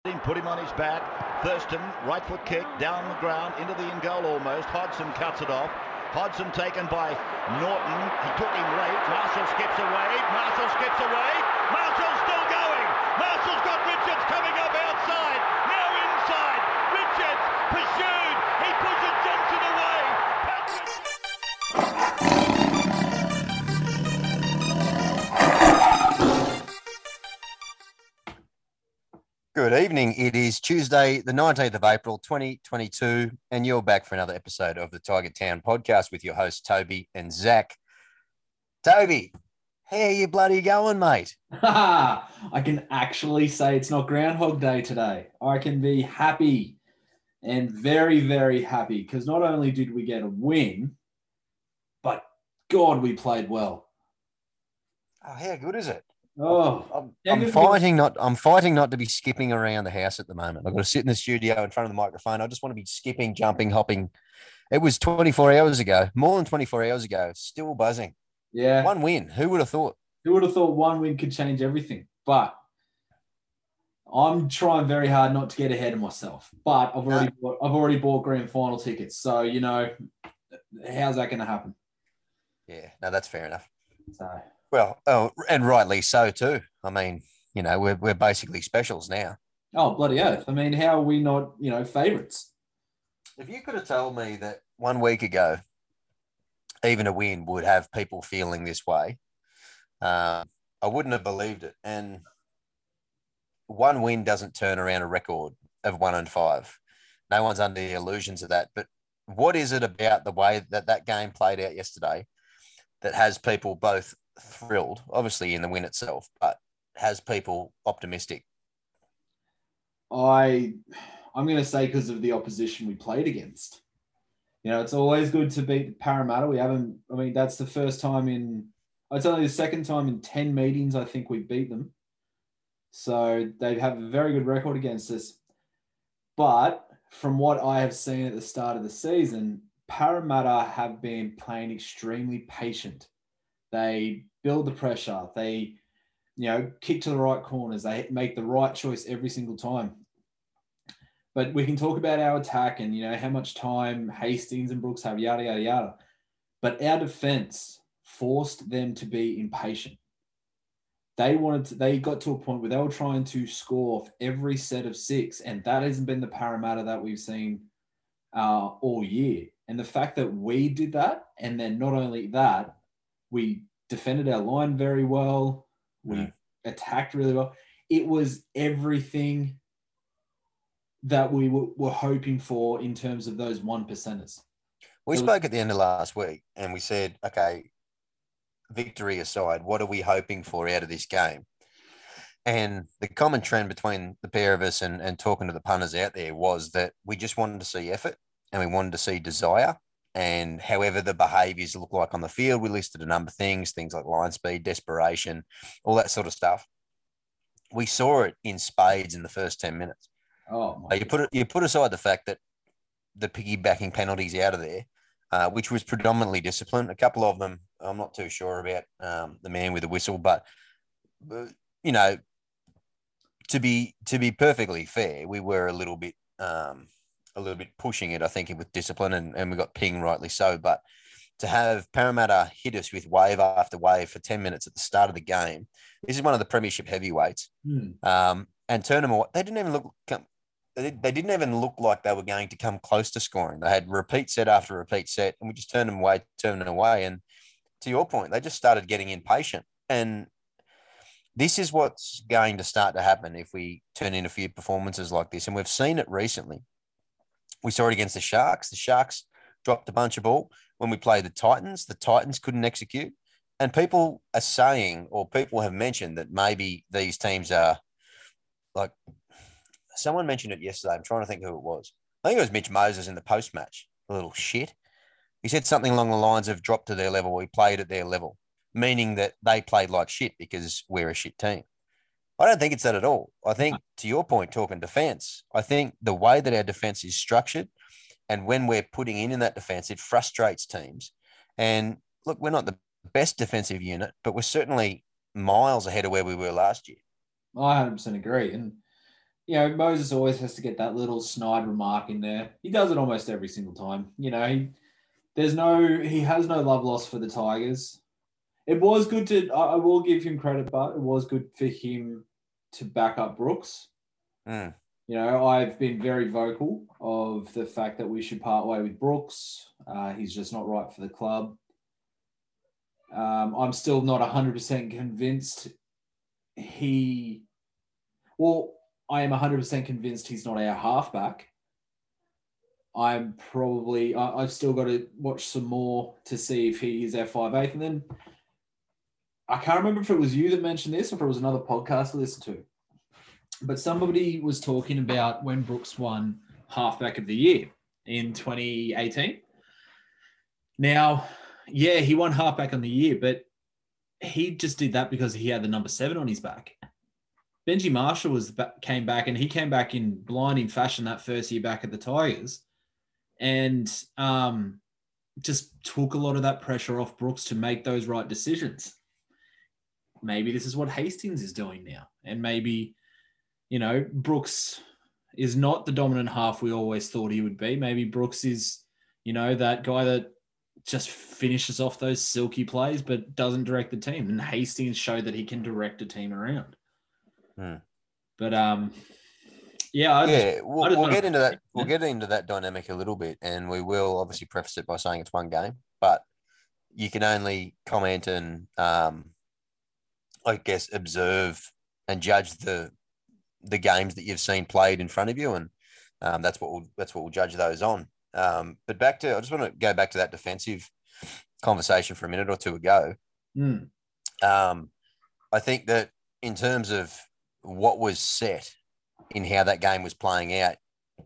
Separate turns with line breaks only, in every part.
Put him on his back. Thurston, right foot kick, down the ground, into the in goal almost. Hodgson cuts it off. Hodgson taken by Norton. He took him late. Marshall skips away. Marshall skips away. Marshall's still going. Marshall's got Richards coming up outside. Now inside. Richards pursued.
Good evening. It is Tuesday, the 19th of April, 2022, and you're back for another episode of the Tiger Town podcast with your hosts, Toby and Zach. Toby, how are you bloody going, mate?
I can actually say it's not Groundhog Day today. I can be happy and very, very happy because not only did we get a win, but God, we played well.
Oh, how good is it?
Oh,
I'm,
Yeah,
I'm
good-
fighting not. I'm fighting not to be skipping around the house at the moment. I've got to mm-hmm. sit in the studio in front of the microphone. I just want to be skipping, jumping, hopping. It was 24 hours ago, more than 24 hours ago. Still buzzing.
yeah.
One win. Who would have thought?
Who would have thought one win could change everything? But I'm trying very hard not to get ahead of myself. But I've already bought, I've already bought grand final tickets, so you know how's that going to happen?
Yeah, no, that's fair enough.
So
Well, oh, and rightly so too. I mean, you know, we're we're basically specials now.
oh bloody oath! I mean, how are we not you know favorites?
If you could have told me that one week ago, even a win would have people feeling this way, uh, I wouldn't have believed it. And one win doesn't turn around a record of one and five. No one's under the illusions of that. But what is it about the way that that game played out yesterday that has people both thrilled, obviously in the win itself, but has people optimistic?
I I'm going to say because of the opposition we played against. You know, it's always good to beat Parramatta. We haven't. I mean, that's the first time in. It's only the second time in ten meetings I think we beat them. So they have a very good record against us. But from what I have seen at the start of the season, Parramatta have been playing extremely patient. They build the pressure. They, you know, kick to the right corners. They make the right choice every single time. But we can talk about our attack and you know how much time Hastings and Brooks have, yada yada yada. But our defense forced them to be impatient. They wanted to, they got to a point where they were trying to score off every set of six, and that hasn't been the Parramatta that we've seen uh, all year. And the fact that we did that, and then not only that, we defended our line very well, we
Mm.
attacked really well. It was everything that we were, were hoping for in terms of those one percenters.
We
was-
spoke at the end of last week and we said, okay, victory aside, what are we hoping for out of this game? And the common trend between the pair of us and, and talking to the punters out there was that we just wanted to see effort and we wanted to see desire. And however the behaviors look like on the field, we listed a number of things, things like line speed, desperation, all that sort of stuff. We saw it in spades in the first 10 minutes.
Oh,
you put it, you put aside the fact that the piggybacking penalties out of there, uh, which was predominantly discipline. A couple of them, I'm not too sure about um, the man with the whistle, but uh, you know, to be to be perfectly fair, we were a little bit um, a little bit pushing it. I think with discipline, and, and we got ping rightly so. But to have Parramatta hit us with wave after wave for ten minutes at the start of the game, this is one of the premiership heavyweights
Hmm.
um, and turn them away. They didn't even look. They didn't even look like they were going to come close to scoring. They had repeat set after repeat set, and we just turned them away, turned them away. And to your point, they just started getting impatient. And this is what's going to start to happen if we turn in a few performances like this. And we've seen it recently. We saw it against the Sharks. The Sharks dropped a bunch of ball. When we played the Titans, the Titans couldn't execute. And people are saying, or people have mentioned that maybe these teams are like someone mentioned it yesterday. I'm trying to think who it was. I think it was Mitch Moses in the post match. A little shit. He said something along the lines of dropped to their level. We played at their level, meaning that they played like shit because we're a shit team. I don't think it's that at all. I think, to your point, talking defense, I think the way that our defense is structured and when we're putting in in that defense, it frustrates teams. And look, we're not the best defensive unit, but we're certainly miles ahead of where we were last year.
I 100% agree. And you know, Moses always has to get that little snide remark in there. He does it almost every single time. You know, he there's no he has no love lost for the Tigers. It was good to I, I will give him credit, but it was good for him to back up Brooks.
Mm.
You know, I've been very vocal of the fact that we should part way with Brooks. Uh, he's just not right for the club. Um, I'm still not 100% convinced he, well, I am 100% convinced he's not our halfback. I'm probably, I, have still got to watch some more to see if he is our five-eighth. And then I can't remember if it was you that mentioned this or if it was another podcast I listened to. But somebody was talking about when Brooks won halfback of the year in 2018. Now, yeah, he won halfback on the year, but he just did that because he had the number seven on his back. Benji Marshall was came back and he came back in blinding fashion that first year back at the Tigers, and um, just took a lot of that pressure off Brooks to make those right decisions. Maybe this is what Hastings is doing now, and maybe you know Brooks is not the dominant half we always thought he would be. Maybe Brooks is you know that guy that just finishes off those silky plays, but doesn't direct the team. And Hastings showed that he can direct a team around.
Hmm.
But um, yeah,
yeah, we'll, we'll get into that. We'll get into that dynamic a little bit, and we will obviously preface it by saying it's one game, but you can only comment and, um, I guess, observe and judge the the games that you've seen played in front of you, and um, that's what we'll that's what we'll judge those on. Um, but back to, I just want to go back to that defensive conversation for a minute or two ago.
Mm,
Um, I think that in terms of what was set in how that game was playing out,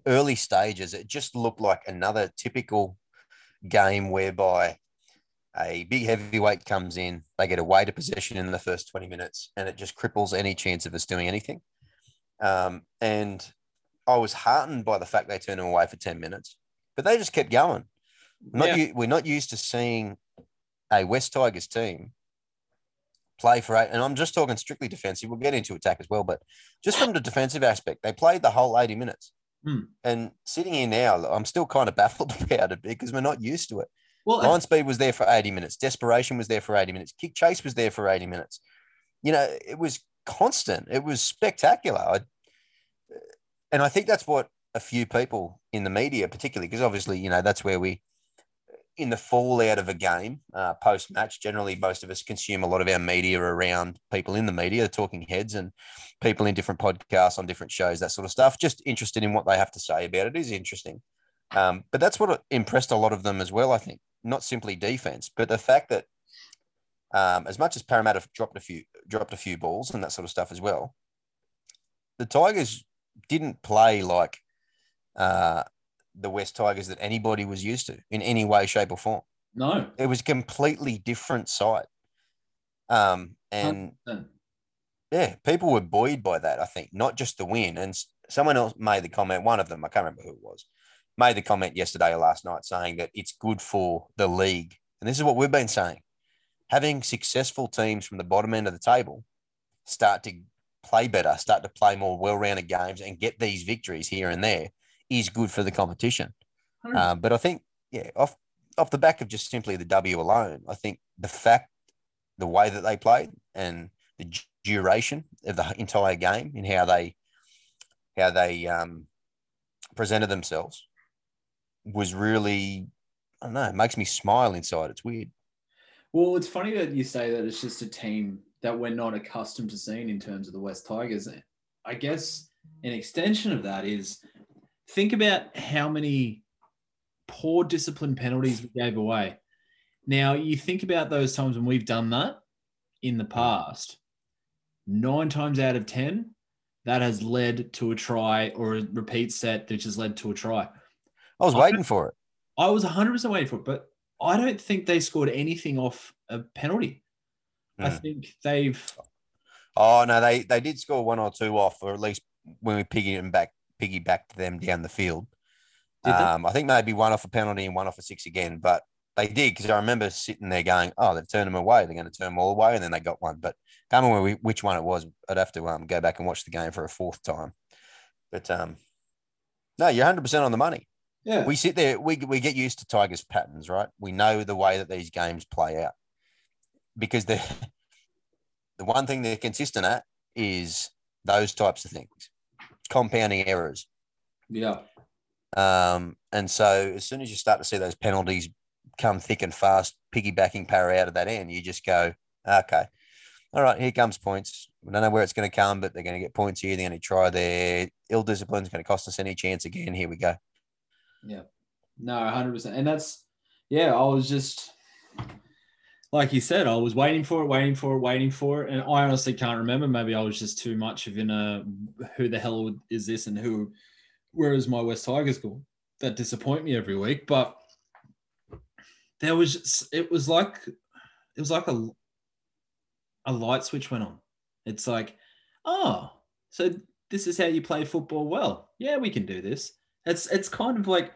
early stages, it just looked like another typical game whereby a big heavyweight comes in, they get a weight of possession in the first 20 minutes, and it just cripples any chance of us doing anything. Um, and I was heartened by the fact they turned him away for 10 minutes, but they just kept going. We're not,
Yeah.
u- we're not used to seeing a West Tigers team play for eight. And I'm just talking strictly defensive. We'll get into attack as well, but just from the defensive aspect, they played the whole 80 minutes.
Hmm.
And sitting here now, I'm still kind of baffled about it because we're not used to it.
Well,
Line speed was there for 80 minutes. Desperation was there for 80 minutes. Kick chase was there for 80 minutes. You know, it was constant. It was spectacular. I, and I think that's what a few people in the media, particularly, because obviously, you know, that's where we, in the fallout of a game, uh, post match, generally most of us consume a lot of our media around people in the media, talking heads and people in different podcasts on different shows, that sort of stuff. Just interested in what they have to say about it is interesting. Um, but that's what impressed a lot of them as well, I think. Not simply defense, but the fact that um, as much as Parramatta dropped a few dropped a few balls and that sort of stuff as well, the Tigers didn't play like uh, the West Tigers that anybody was used to in any way, shape, or form.
no.
It was a completely different side. Um, and
100%.
yeah, people were buoyed by that, I think, not just the win. And someone else made the comment, one of them, I can't remember who it was, made the comment yesterday or last night saying that it's good for the league. And this is what we've been saying having successful teams from the bottom end of the table start to play better, start to play more well rounded games and get these victories here and there is good for the competition.
100.
Um, but I think, yeah, off off the back of just simply the W alone, I think the fact, the way that they played, and the duration of the entire game, and how they how they um, presented themselves, was really, I don't know, it makes me smile inside. It's weird.
Well, it's funny that you say that it's just a team that we're not accustomed to seeing in terms of the West Tigers. I guess an extension of that is think about how many poor discipline penalties we gave away. Now, you think about those times when we've done that in the past, nine times out of 10, that has led to a try or a repeat set, which has led to a try.
I was
I-
waiting for it.
I was 100% waiting for it, but I don't think they scored anything off a penalty. I
Hmm.
think they've.
Oh no, they they did score one or two off, or at least when we piggy them back, piggybacked them down the field. Um, I think maybe one off a penalty and one off a six again, but they did because I remember sitting there going, "Oh, they've turned them away. They're going to turn them all away," and then they got one. But I can't remember which one it was. I'd have to um, go back and watch the game for a fourth time. But um, no, you're 100 percent on the money.
Yeah.
We sit there, we we get used to Tigers' patterns, right? We know the way that these games play out because the the one thing they're consistent at is those types of things, compounding errors.
yeah.
Um, and so as soon as you start to see those penalties come thick and fast, piggybacking Para out of that end, you just go, okay, all right, here comes points. We don't know where it's going to come, but they're going to get points here. They're going to try their ill discipline. It's going to cost us any chance again. Here we go.
No, hundred percent, and that's yeah. I was just like you said, I was waiting for it, waiting for it, waiting for it, and I honestly can't remember. Maybe I was just too much of in a who the hell is this and who, where is my West Tigers goal? That disappoint me every week, but there was it was like it was like a a light switch went on. It's like, oh, so this is how you play football well. Yeah, we can do this. It's it's kind of like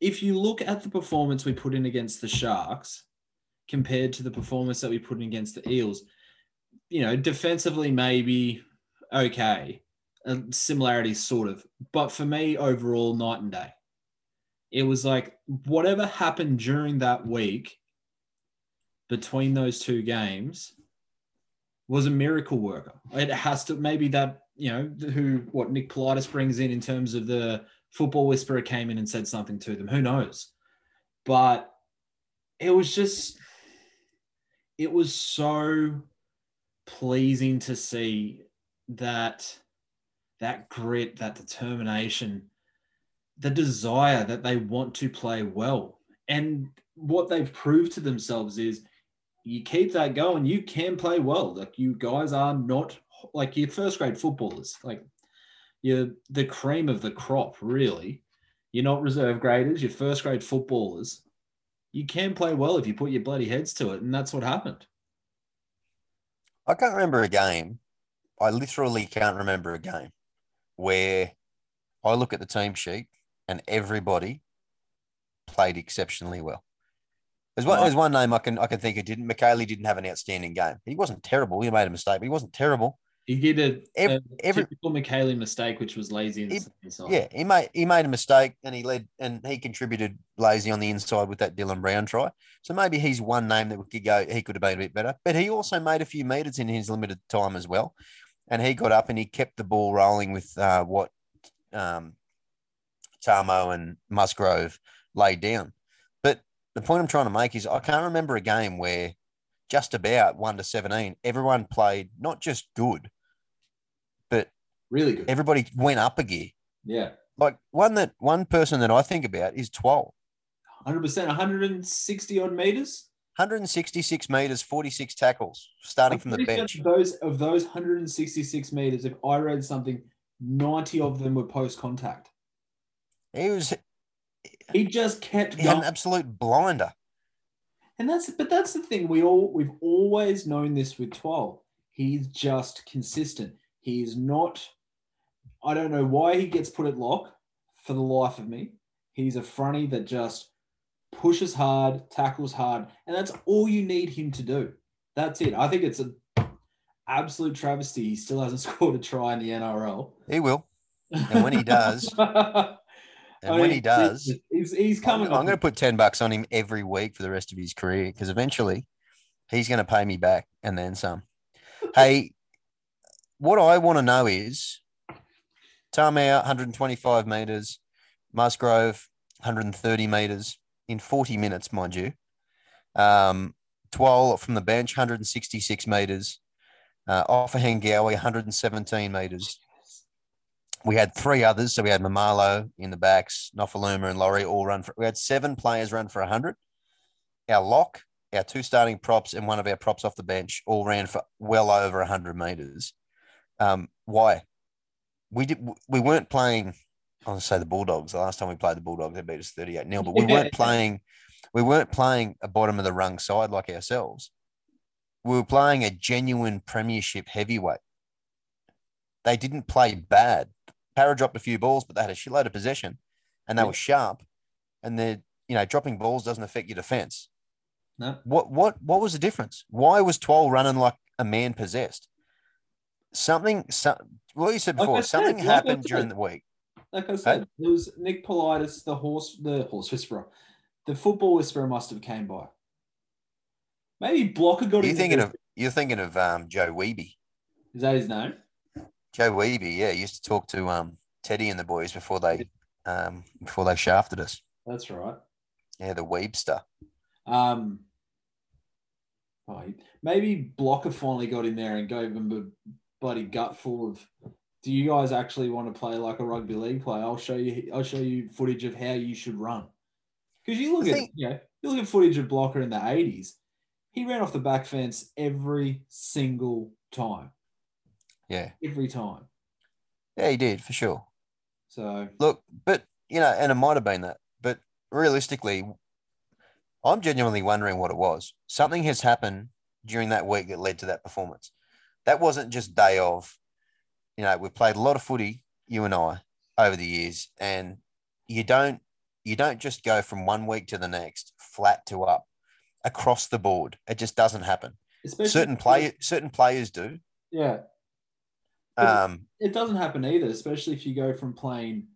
if you look at the performance we put in against the Sharks compared to the performance that we put in against the Eels, you know, defensively maybe okay, similarities sort of, but for me overall night and day. It was like whatever happened during that week between those two games was a miracle worker. It has to maybe that you know who what Nick Politis brings in in terms of the football whisperer came in and said something to them. Who knows? But it was just it was so pleasing to see that that grit, that determination, the desire that they want to play well. And what they've proved to themselves is you keep that going, you can play well. Like you guys are not like your first grade footballers. Like you're the cream of the crop, really. You're not reserve graders, you're first grade footballers. You can play well if you put your bloody heads to it. And that's what happened.
I can't remember a game. I literally can't remember a game where I look at the team sheet and everybody played exceptionally well. There's one, there's one name I can I can think of didn't. McKaylee didn't have an outstanding game. He wasn't terrible. He made a mistake, but he wasn't terrible.
He did a,
Every,
a typical McKaylee mistake, which was lazy
He- yeah, he made he made a mistake and he led and he contributed lazy on the inside with that Dylan Brown try. So maybe he's one name that we could go. He could have been a bit better, but he also made a few meters in his limited time as well, and he got up and he kept the ball rolling with uh, what um, Tamou and Musgrove laid down. But the point I'm trying to make is I can't remember a game where just about one to seventeen everyone played not just good,
Really good.
everybody went up a gear
yeah.
like one that one person that I think about is Twal.
100%, 160 odd meters.
166 meters, 46 tackles, starting from the bench.
sure Those of those 166 meters, if I read something, 90 of them were post contact.
He was
He just kept
he
going.
an absolute blinder.
And that's but that's the thing. We all we've always known this with Twal. He's just consistent. He's not I don't know why he gets put at lock for the life of me. He's a fronty that just pushes hard, tackles hard, and that's all you need him to do. That's it. I think it's an absolute travesty. He still hasn't scored a try in the NRL.
He will. And when he does, And
I
when he does,
he's, he's
I'm,
coming.
I'm going to put 10 bucks on him every week for the rest of his career because eventually he's going to pay me back and then some. hey, what I want to know is Tamou, 125 meters, Musgrove, 130 meters in 40 minutes, mind you. Um, Twal from the bench, 166 meters. Uh, Ofahengaue, 117 meters. We had three others. So we had Maumalo in the backs, Nofoaluma and Laurie all run for, we had seven players run for 100. Our lock, our two starting props, and one of our props off the bench all ran for well over 100 meters. Um, why? We did. We weren't playing. I want to say the Bulldogs. The last time we played the Bulldogs, they beat us 38 0 but we weren't playing. We weren't playing a bottom of the rung side like ourselves. We were playing a genuine premiership heavyweight. They didn't play bad. Para dropped a few balls, but they had a shitload of possession, and they
Yeah.
were sharp. And they're you know dropping balls doesn't affect your defense.
No.
What what what was the difference? Why was Twal running like a man possessed? Something, some, what you said before,
said,
something
like I
happened
said.
during the week.
Like I said, it was Nick Politis, the horse, the horse whisperer, the football whisperer must have came by. Maybe Blocker got.
You're
in
thinking
there.
of you're thinking of um, Joe Weeby.
Is that his name?
Joe Weeby, yeah, used to talk to um, Teddy and the boys before they um, before they shafted us.
That's right.
Yeah, the Weebster.
Um, oh, maybe Blocker finally got in there and gave him a bloody gut full of. Do you guys actually want to play like a rugby league player? I'll show you. I'll show you footage of how you should run. Because you look
I
at
think-
you know you look at footage of Blocker in the eighties. He ran off the back fence every single time.
Yeah,
Every time.
yeah, he did for sure.
So
Look, but you know, and it might have been that, but realistically, I'm genuinely wondering what it was. Something has happened during that week that led to that performance. That wasn't just day of. You know, we've played a lot of footy, you and I, over the years, and you don't you don't just go from one week to the next flat to up across the board. It just doesn't happen.
especially
Certain play certain players do.
Yeah.
Um,
it doesn't happen either, especially if you go from playing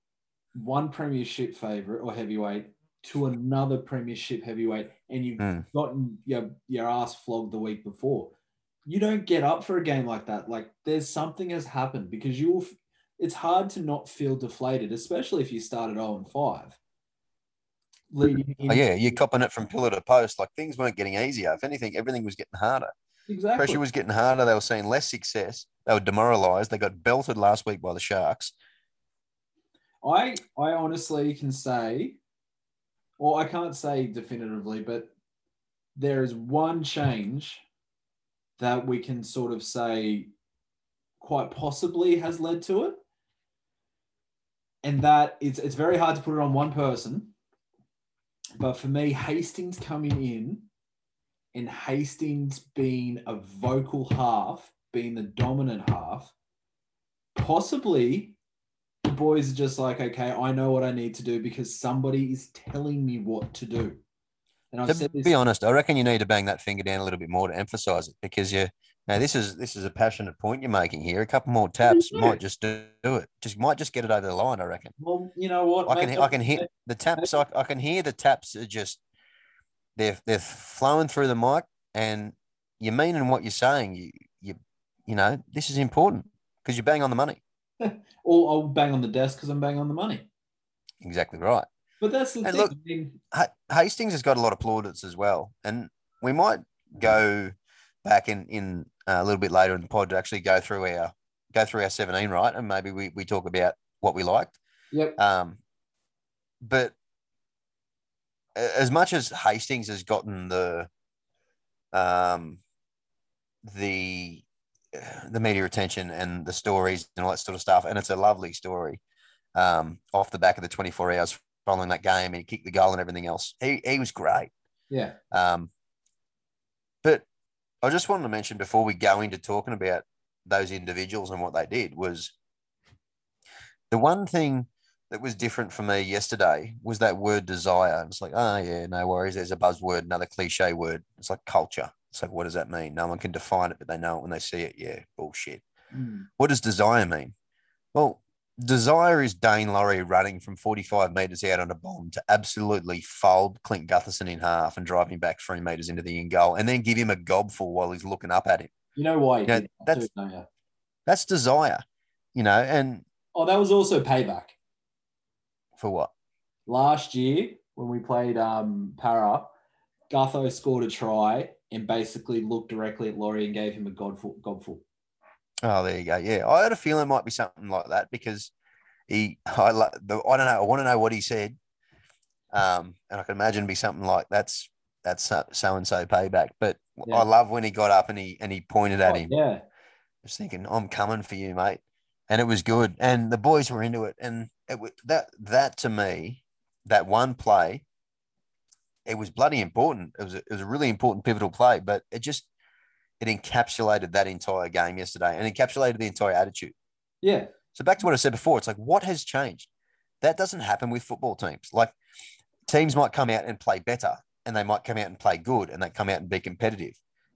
one premiership favorite or heavyweight to another premiership heavyweight and you've
Hmm.
gotten your, your ass flogged the week before. You don't get up for a game like that. Like there's something has happened because you'll f- it's hard to not feel deflated, especially if you started 0 and 5. Leading
oh yeah, you're copping it from pillar to post. Like things weren't getting easier. If anything, everything was getting harder.
exactly.
Pressure was getting harder. They were seeing less success. They were demoralized. They got belted last week by the Sharks.
I I honestly can say, well, I can't say definitively, but there is one change that we can sort of say quite possibly has led to it. And that it's it's very hard to put it on one person. But for me, Hastings coming in and Hastings being a vocal half, being the dominant half, possibly the boys are just like, okay, I know what I need to do because somebody is telling me what to do. And I've
To
said this.
be honest, I reckon you need to bang that finger down a little bit more to emphasize it because you now this is this is a passionate point you're making here. A couple more taps
do?
might just do it. Just might just get it over the line. I reckon.
well, you know what?
I can I can hear the taps. I, I can hear the taps are just they're they're flowing through the mic, and you're meaning what you're saying. You you you know this is important because you're bang on the money.
Or I'll bang on the desk because I'm banging on the money.
Exactly right.
But that's the
And
thing.
look-
I mean,
Hastings has got a lot of plaudits as well, and we might go back in in uh, a little bit later in the pod to actually go through our go through our 17 right, and maybe we we talk about what we liked.
yep.
Um, but as much as Hastings has gotten the um the the media attention and the stories and all that sort of stuff, and it's a lovely story. Um, off the back of the 24 hours following that game, and he kicked the goal and everything else. He he was great.
Yeah.
Um, but I just wanted to mention before we go into talking about those individuals and what they did was the one thing that was different for me yesterday was that word desire. It's like, oh yeah, no worries. There's a buzzword, another cliche word. It's like culture. It's like, what does that mean? No one can define it, but they know it when they see it. Yeah, bullshit.
Mm.
What does desire mean? Well, desire is Daine Laurie running from 45 metres out on a bomb to absolutely fold Clint Gutherson in half and drive him back three metres into the in goal and then give him a gobful while he's looking up at him.
You know why? did that
that's-
too?
That's desire, you know, and
Oh, that was also payback.
for what?
Last year, when we played um, Para, Gutho scored a try and basically looked directly at Laurie and gave him a godful. godful.
Oh, there you go. Yeah, I had a feeling it might be something like that because he, I, I don't know, I want to know what he said, um, and I can imagine it'd be something like that's that's so and so payback. But
Yeah.
I love when he got up and he and he pointed at
Oh,
him.
Yeah.
was thinking, I'm coming for you, mate. And it was good. And the boys were into it. And it that that to me, that one play, it was bloody important. It was a, it was a really important pivotal play, but it just it encapsulated that entire game yesterday and encapsulated the entire attitude.
Yeah.
So back to what I said before, it's like what has changed? That doesn't happen with football teams. Like teams might come out and play better and they might come out and play good and they come out and be competitive.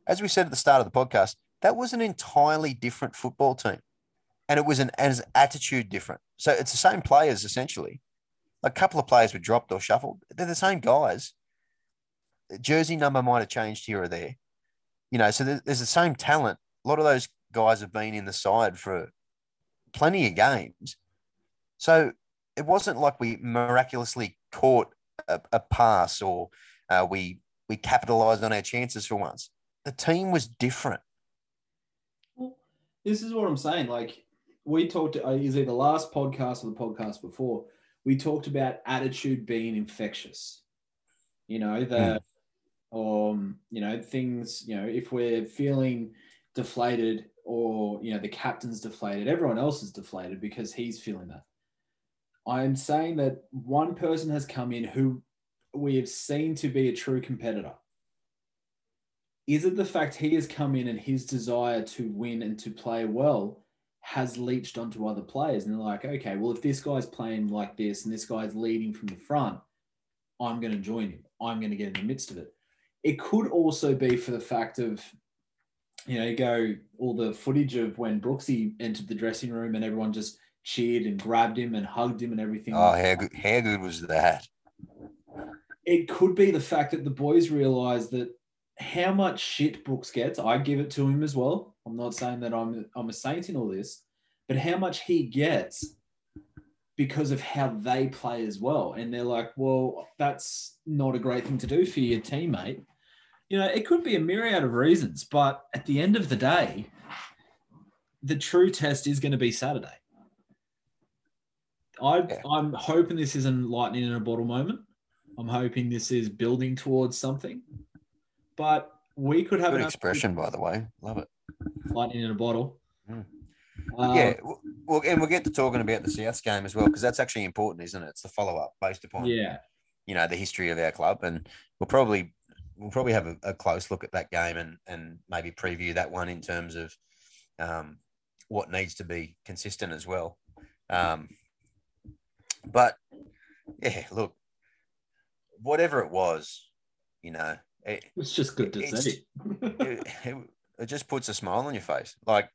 As we said at the start of the podcast, that was an entirely different football team. And it was an as attitude different. So it's the same players essentially. A couple of players were dropped or shuffled. They're the same guys. Jersey number might have changed here or there. You know, so there's the same talent. A lot of those guys have been in the side for plenty of games. So it wasn't like we miraculously caught a, a pass or uh, we we capitalized on our chances for once. The team was different.
Well, this is what I'm saying. Like we talked, uh, is it the last podcast or the podcast before? We talked about attitude being infectious. You know the, mm. um, you know things. You know if we're feeling deflated or you know the captain's deflated, everyone else is deflated because he's feeling that. I'm saying that one person has come in who we have seen to be a true competitor. Is it the fact he has come in and his desire to win and to play well has leached onto other players? And they're like, okay, well, if this guy's playing like this and this guy's leading from the front, I'm going to join him. I'm going to get in the midst of it. It could also be for the fact of, you know, you go all the footage of when Brooksy entered the dressing room and everyone just cheered and grabbed him and hugged him and everything.
Oh, how good, how good was that?
It could be the fact that the boys realised that how much shit Brooks gets, I give it to him as well. I'm not saying that I'm I'm a saint in all this, but how much he gets because of how they play as well. And they're like, well, that's not a great thing to do for your teammate. You know, it could be a myriad of reasons, but at the end of the day, the true test is going to be Saturday. I, yeah. I'm hoping this isn't lightning in a bottle moment. I'm hoping this is building towards something. But we could have
an expression, by the way. Love it.
Lightning in a bottle.
Mm. Um, yeah, well, and we'll get to talking about the Souths game as well because that's actually important, isn't it? It's the follow up based upon
yeah,
you know, the history of our club, and we'll probably we'll probably have a, a close look at that game and and maybe preview that one in terms of um, what needs to be consistent as well. Um, but yeah, look, whatever it was, you know,
it, it's just good to see.
it, it, it just puts a smile on your face. Like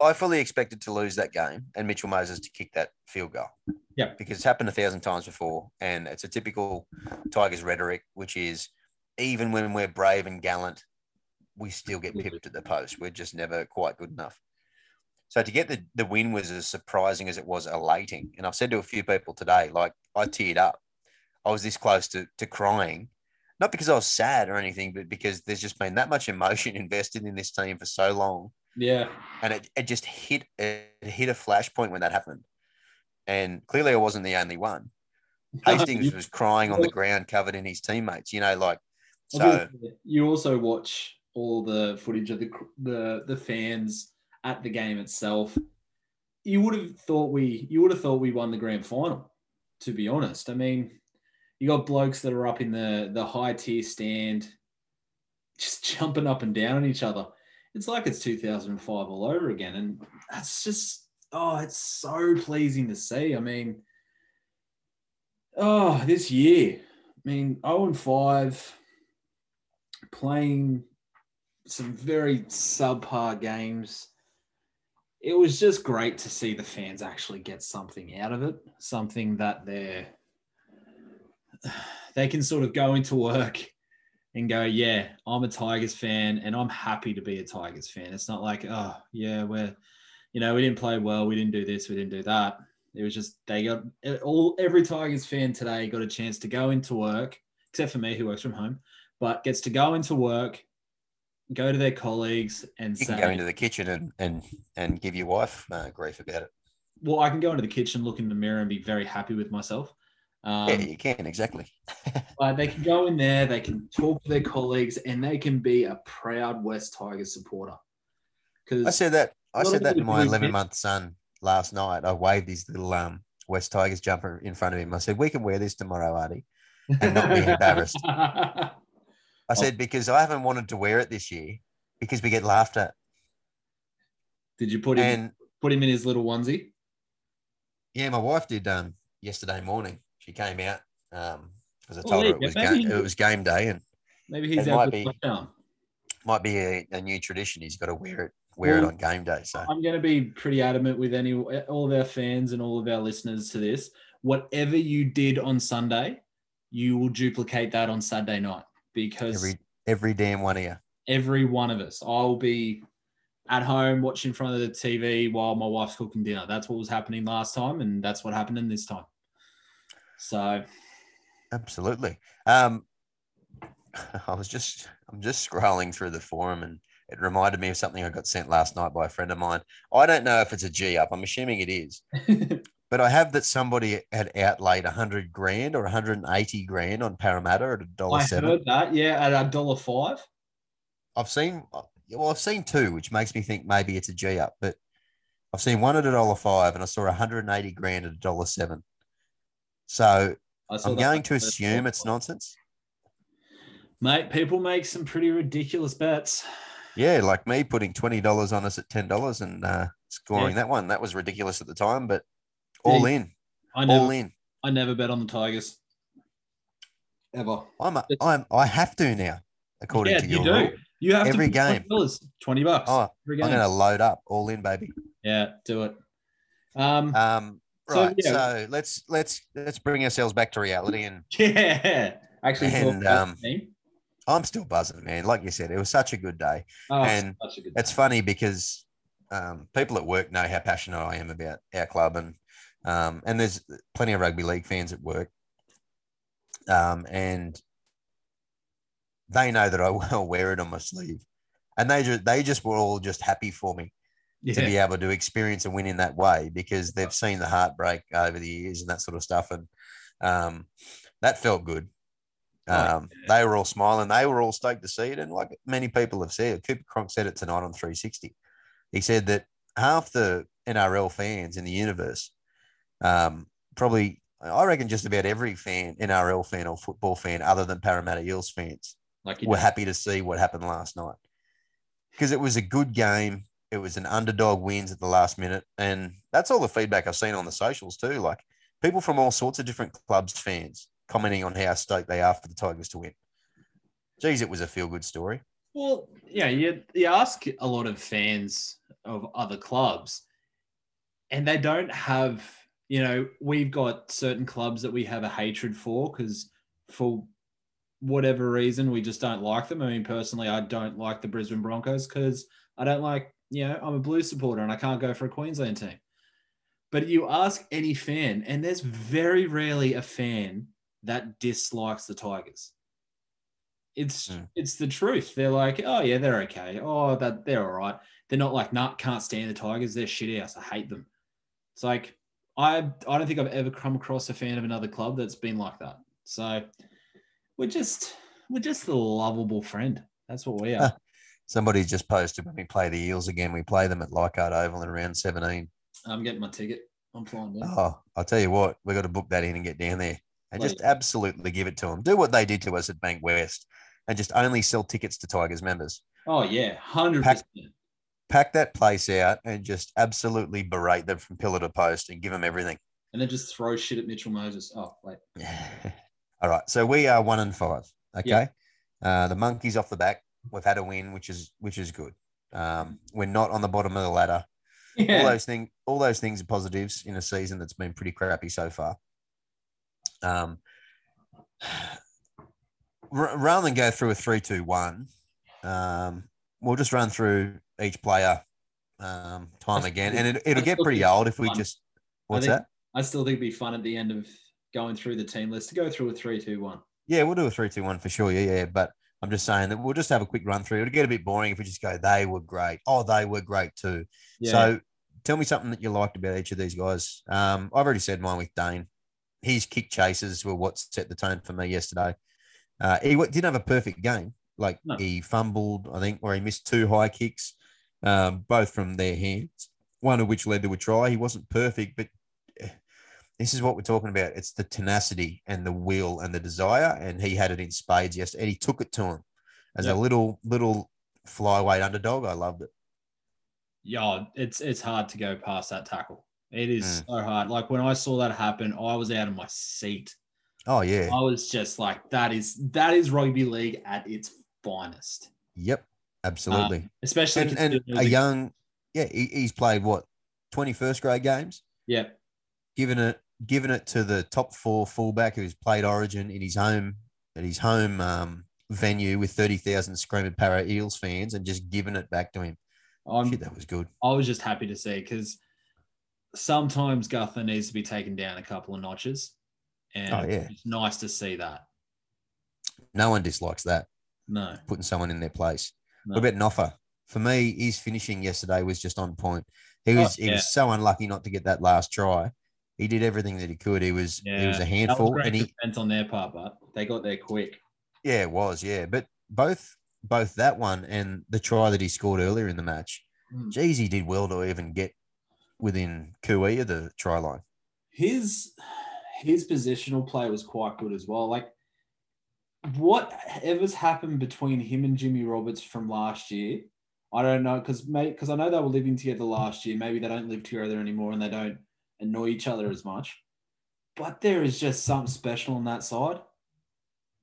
I fully expected to lose that game and Mitchell Moses to kick that field goal.
Yeah.
Because it's happened a thousand times before. And it's a typical Tigers rhetoric, which is even when we're brave and gallant, we still get pipped at the post. We're just never quite good enough. So to get the, the win was as surprising as it was elating. And I've said to a few people today, like I teared up. I was this close to, to crying, not because I was sad or anything, but because there's just been that much emotion invested in this team for so long.
Yeah.
And it, it just hit it hit a flashpoint when that happened. And clearly I wasn't the only one. Hastings was crying on the ground covered in his teammates, you know, like so
you also watch all the footage of the the the fans at the game itself, you would have thought we you would have thought we won the grand final. To be honest, I mean, you got blokes that are up in the the high tier stand, just jumping up and down on each other. It's like it's 2005 all over again, and that's just oh, it's so pleasing to see. I mean, oh, this year, I mean, 0 and 5, playing some very subpar games it was just great to see the fans actually get something out of it, something that they're they can sort of go into work and go, yeah, I'm a Tigers fan and I'm happy to be a Tigers fan. It's not like, oh, yeah, we're, you know, we didn't play well, we didn't do this, we didn't do that. It was just they got all every Tigers fan today got a chance to go into work, except for me who works from home, but gets to go into work, go to their colleagues and
you
say,
can go into the kitchen and and and give your wife uh, grief about it.
Well, I can go into the kitchen, look in the mirror, and be very happy with myself.
Um, yeah, you can exactly.
but they can go in there, they can talk to their colleagues, and they can be a proud West Tigers supporter.
Because I said that I said that to my 11 month son last night. I waved his little um, West Tigers jumper in front of him. I said, "We can wear this tomorrow, Artie, and not be embarrassed." I oh. said because I haven't wanted to wear it this year because we get laughed at.
Did you put him and, put him in his little onesie?
Yeah, my wife did um yesterday morning. She came out um because I told well, her it was game, it was game day and
maybe he's out might be,
might be a, a, new tradition. He's got to wear it wear
Well,
it on game day. So
I'm going to be pretty adamant with any all of our fans and all of our listeners to this. Whatever you did on Sunday, you will duplicate that on Saturday night because
every every damn one of you.
every one of us. I'll be at home watching in front of the TV while my wife's cooking dinner. That's what was happening last time, and that's what happened in this time. So
Absolutely. Um, I was just I'm just scrolling through the forum and it reminded me of something I got sent last night by a friend of mine. I don't know if it's a G up. I'm assuming it is, but I have that somebody had outlaid a hundred grand or 180 grand on Parramatta at a dollar
I
seven.
heard that, yeah, at a dollar five.
I've seen well, I've seen two, which makes me think maybe it's a G up, but I've seen one at a dollar five and I saw 180 grand at a dollar seven. So I'm going to assume it's nonsense.
Mate, people make some pretty ridiculous bets.
Yeah, like me putting twenty dollars on us at ten dollars and uh, scoring that one. That was ridiculous at the time, but all in,
I
all
never,
in.
I never bet on the Tigers. Ever.
I'm, a,
It's-
I'm, I have to now, according
yeah,
to
you
your
do.
rule.
You have
Every
to put
game.
$20, twenty bucks.
Oh,
every
I'm going to load up, all in, baby.
Yeah, do it. Um,
Um,
So,
right. So,
yeah.
let's let's let's bring ourselves back to reality, and
yeah. Actually,
and, um. I'm still buzzing, man. Like you said, it was such a good day.
Oh,
and
such a good
It's funny because um, people at work know how passionate I am about our club, and um, and there's plenty of rugby league fans at work, um, and they know that I will wear it on my sleeve, and they just they just were all just happy for me
yeah.
to be able to experience a win in that way because they've seen the heartbreak over the years and that sort of stuff, and um, that felt good.
Oh,
Um, They were all smiling. They were all stoked to see it. And like many people have said, Cooper Cronk said it tonight on 360. He said that half the NRL fans in the universe, um, probably, I reckon just about every fan, NRL fan or football fan, other than Parramatta Eels fans,
like
were happy to see what happened last night because it was a good game. It was an underdog wins at the last minute. And that's all the feedback I've seen on the socials too. Like people from all sorts of different clubs, fans commenting on how stoked they are for the Tigers to win. Geez, it was a feel good story.
Well, yeah, you, you ask a lot of fans of other clubs, and they don't have, you know, we've got certain clubs that we have a hatred for because for whatever reason, we just don't like them. I mean, personally, I don't like the Brisbane Broncos because I don't like, you know, I'm a blue supporter and I can't go for a Queensland team. But you ask any fan, and there's very rarely a fan that dislikes the Tigers. It's
Mm.
it's the truth. They're like, oh yeah, they're okay. Oh, that they're all right. They're not like, nah, can't stand the Tigers. They're shit ass. I hate them. It's like I I don't think I've ever come across a fan of another club that's been like that. So we're just we're just the lovable friend. That's what we are.
Somebody just posted when we play the Eels again, we play them at Leichhardt Oval in round 17.
I'm getting my ticket. I'm flying down.
Oh, I'll tell you what, we've got to book that in and get down there and just absolutely give it to them. Do what they did to us at Bankwest and just only sell tickets to Tigers members.
Oh yeah, hundred percent.
Pack that place out and just absolutely berate them from pillar to post and give them everything.
And then just throw shit at Mitchell Moses. Oh wait,
All right. So we are one and five. Okay.
Yeah.
Uh, the monkeys off the back. We've had a win, which is which is good. Um, we're not on the bottom of the ladder. All those things, all those things are positives in a season that's been pretty crappy so far. Um, r- rather than go through a three, two, one, um, we'll just run through each player um, time again, and it, it'll get pretty old if we just. What's
think-
that?
I still think it'd be fun at the end of going through the team list to go through a three, two, one.
Yeah, we'll do a three, two, one for sure. Yeah, yeah. But I'm just saying that we'll just have a quick run through. It'll get a bit boring if we just go, they were great. Oh, they were great too.
Yeah.
So tell me something that you liked about each of these guys. Um, I've already said mine with Daine. His kick chases were what set the tone for me yesterday. Uh, he didn't have a perfect game. Like
No.
he fumbled, I think, or he missed two high kicks, um, both from their hands. One of which led to a try. He wasn't perfect, but eh, this is what we're talking about. It's the tenacity and the will and the desire, and he had it in spades yesterday. And he took it to him as
Yeah.
a little little flyweight underdog. I loved it.
yeah, it's it's hard to go past that tackle. It is
Mm.
so hard. Like when I saw that happen, I was out of my seat.
Oh yeah,
I was just like, that is that is rugby league at its finest.
yep, Absolutely.
especially
and, and a young, yeah, he, he's played what, 21st grade games?
yeah.
given it given it to the top four fullback who's played Origin in his home at his home um, venue with thirty thousand screaming Para Eels fans and just given it back to him.
I'm,
Shit, that was good.
I was just happy to see because sometimes Guther needs to be taken down a couple of notches, and
Oh, yeah.
it's nice to see that.
No one dislikes that
No,
putting someone in their place.
No.
What about Noffa? For me, his finishing yesterday was just on point. He
Oh,
was he was so unlucky not to get that last try. He did everything that he could. He was he was a
that was
handful,
great
and he
defense on their part, but they got there quick.
yeah, it was yeah. But both both that one and the try that he scored earlier in the match,
Mm.
geez, he did well to even get within QE of the try line.
His his positional play was quite good as well. Like whatever's happened between him and Jimmy Roberts from last year, I don't know because mate because I know they were living together last year. Maybe they don't live together anymore and they don't annoy each other as much. But there is just something special on that side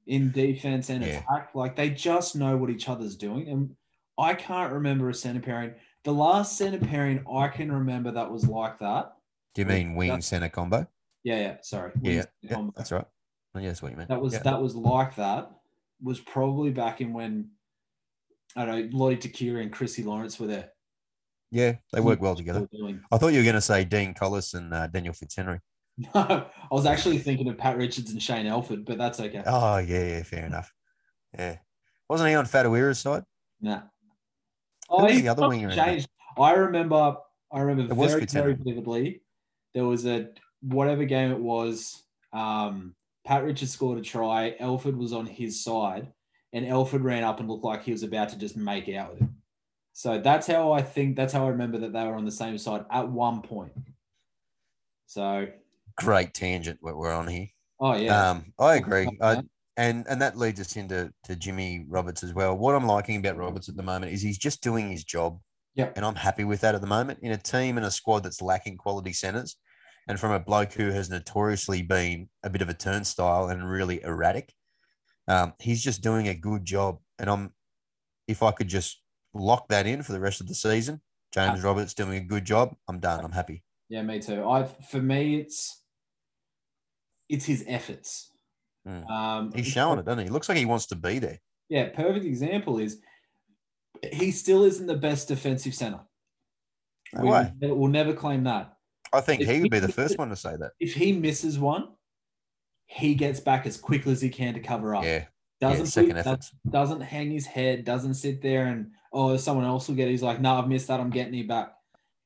in defense and
Yeah.
attack. Like they just know what each other's doing. And I can't remember a center pairing. The last center pairing I can remember that was like that.
Do you mean wing center combo?
Yeah, yeah. Sorry.
Yeah, yeah,
combo.
that's right. Oh, yeah, that's what you meant.
That was
yeah.
that was like that. Was probably back in when I don't know Lote Tuqiri and Chrissy Lawrence were there.
yeah, they work well together.
they were doing.
I thought you were going to say Dean Collis and uh, Daniel Fitzhenry.
No, I was actually thinking of Pat Richards and Shane Elford, but that's okay.
Oh yeah, yeah, fair enough. Yeah, wasn't he on Whatuira's side?
Nah.
Who was the other winger
changed. I remember. I remember
It
very, very vividly. There was a whatever game it was. Um, Pat Richards scored a try. Elford was on his side, and Elford ran up and looked like he was about to just make out with him. So that's how I think. That's how I remember that they were on the same side at one point. So,
Great tangent what we're on here.
oh yeah,
Um, I agree. I, and and that leads us into to Jimmy Roberts as well. What I'm liking about Roberts at the moment is he's just doing his job.
Yep.
And I'm happy with that at the moment. In a team and a squad that's lacking quality centers, and from a bloke who has notoriously been a bit of a turnstile and really erratic, um, he's just doing a good job. And I'm, if I could just lock that in for the rest of the season, James Roberts doing a good job. I'm done. I'm happy.
yeah, me too. I for me, it's it's his efforts.
Mm.
Um,
He's showing it, doesn't he? Looks like he wants to be there.
Yeah, perfect example is he still isn't the best defensive center.
No
we, we'll never claim that.
I think
If
he would be the first one to say that.
If he misses one, he gets back as quickly as he can to cover up.
Yeah.
doesn't
yeah, second efforts.
doesn't hang his head, doesn't sit there and oh someone else will get it. He's like, no, I've missed that. I'm getting it back.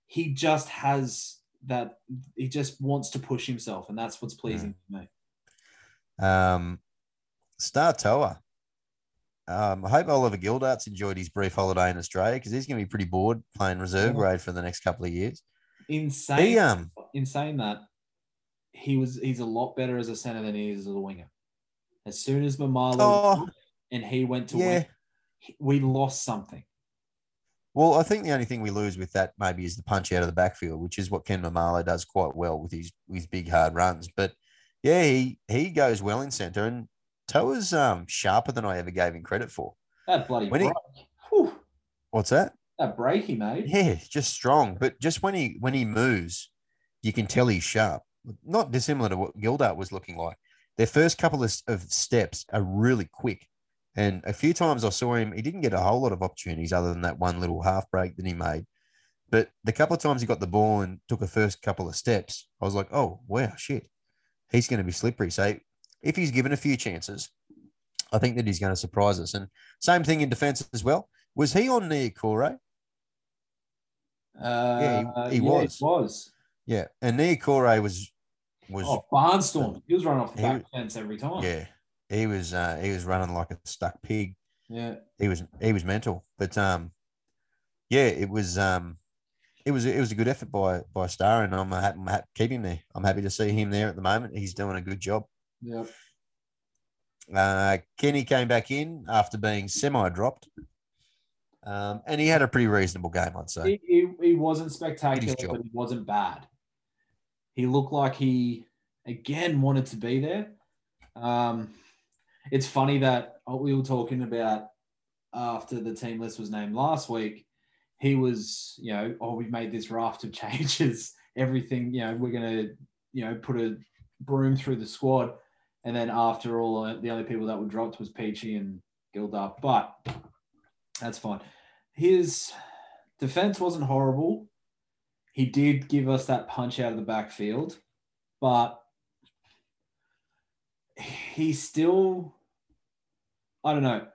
He just has that. He just wants to push himself, and that's what's pleasing
Mm.
to me.
Um, Star Toa. Um, I hope Oliver Gildart's enjoyed his brief holiday in Australia because he's going to be pretty bored playing reserve grade for the next couple of years.
Insane.
He, um,
in saying that, he was he's a lot better as a center than he is as a winger. As soon as Maumalo
oh,
and he went to
yeah.
wing, we lost something.
Well, I think the only thing we lose with that maybe is the punch out of the backfield, which is what Ken Maumalo does quite well with his his big hard runs. But yeah, he he goes well in centre, and Toa's um sharper than I ever gave him credit for.
That bloody
When he-
Whew,
What's that?
That break he made.
Yeah, just strong. But just when he when he moves, you can tell he's sharp. Not dissimilar to what Gildart was looking like. Their first couple of, of steps are really quick. And a few times I saw him, he didn't get a whole lot of opportunities other than that one little half break that he made. But the couple of times he got the ball and took a first couple of steps, I was like, oh, wow, shit. He's going to be slippery. So if he's given a few chances, I think that he's going to surprise us. And same thing in defense as well. Was he on Niukore?
Uh,
he- he was.
He was.
Yeah, and Niukore was was
Oh, Barnstorm. He was running off the back fence every time.
yeah, he was uh, he was running like a stuck pig.
Yeah.
He was he was mental, but um, yeah, it was um, it was it was a good effort by by Star, and I'm happy, I'm happy to keep him there. I'm happy to see him there at the moment. He's doing a good job.
Yeah.
Uh, Kenny came back in after being semi dropped, um, and he had a pretty reasonable game, I'd say.
He, he, he wasn't spectacular, but he wasn't bad. He looked like he again wanted to be there. Um, it's funny that we were talking about after the team list was named last week, he was, you know, oh, we've made this raft of changes. Everything, you know, we're gonna, you know, put a broom through the squad. And then after all, uh, the only people that were dropped was Peachy and Gildart. But that's fine. His defense wasn't horrible. He did give us that punch out of the backfield, but he still, I don't know,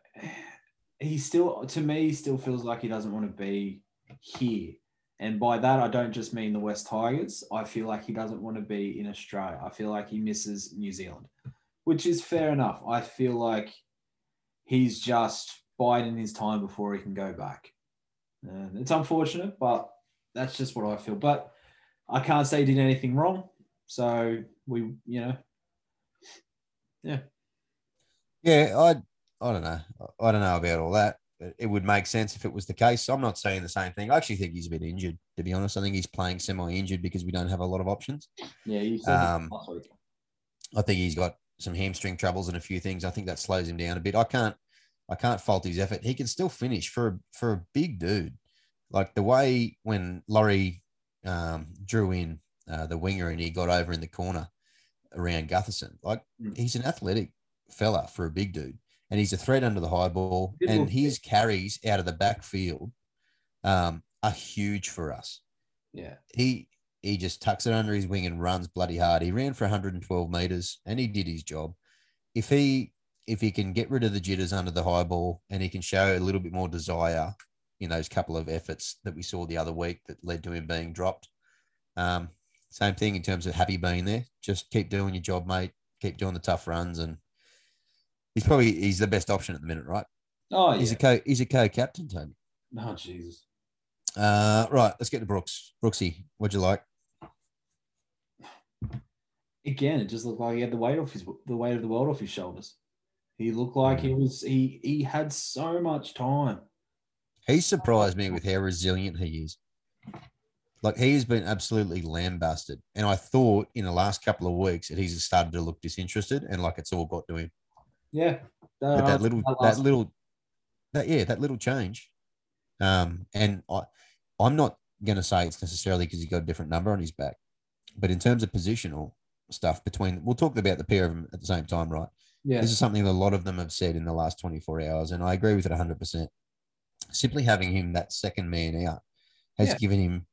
he still, to me, still feels like he doesn't want to be here. And by that, I don't just mean the West Tigers. I feel like he doesn't want to be in Australia. I feel like he misses New Zealand, which is fair enough. I feel like he's just biding his time before he can go back. And it's unfortunate, but that's just what I feel. But I can't say he did anything wrong. So we, you know, yeah.
Yeah, I I don't know. I don't know about all that. It would make sense if it was the case. I'm not saying the same thing. I actually think he's a bit injured, to be honest. I think he's playing semi-injured because we don't have a lot of options.
Yeah, you said um.
I think he's got some hamstring troubles and a few things. I think that slows him down a bit. I can't I can't fault his effort. He can still finish for a, for a big dude. Like the way when Laurie um, drew in uh, the winger and he got over in the corner around Gutherson, like mm. he's an athletic fella for a big dude, and he's a threat under the high ball. and his carries out of the backfield um, are huge for us.
Yeah,
he he just tucks it under his wing and runs bloody hard. He ran for 112 meters and he did his job. If he if he can get rid of the jitters under the high ball and he can show a little bit more desire in those couple of efforts that we saw the other week that led to him being dropped. Um, same thing in terms of happy being there. Just keep doing your job, mate. Keep doing the tough runs, and he's probably he's the best option at the minute, right?
Oh, yeah.
He's a co he's a co-captain, Tony.
Oh Jesus.
Uh, right, let's get to Brooks. Brooksy, what'd you like?
Again, it just looked like he had the weight off his the weight of the world off his shoulders. He looked like he was he he had so much time.
He surprised me with how resilient he is. Like he has been absolutely lambasted, and I thought in the last couple of weeks that he's started to look disinterested, and like it's all got to him.
Yeah,
that, but that little that, that little that yeah that little change, um, and I I'm not going to say it's necessarily because he got a different number on his back, but in terms of positional stuff between, we'll talk about the pair of them at the same time, right?
Yeah.
This is something that a lot of them have said in the last 24 hours, and I agree with it 100%. Simply having him that second man out has yeah. given him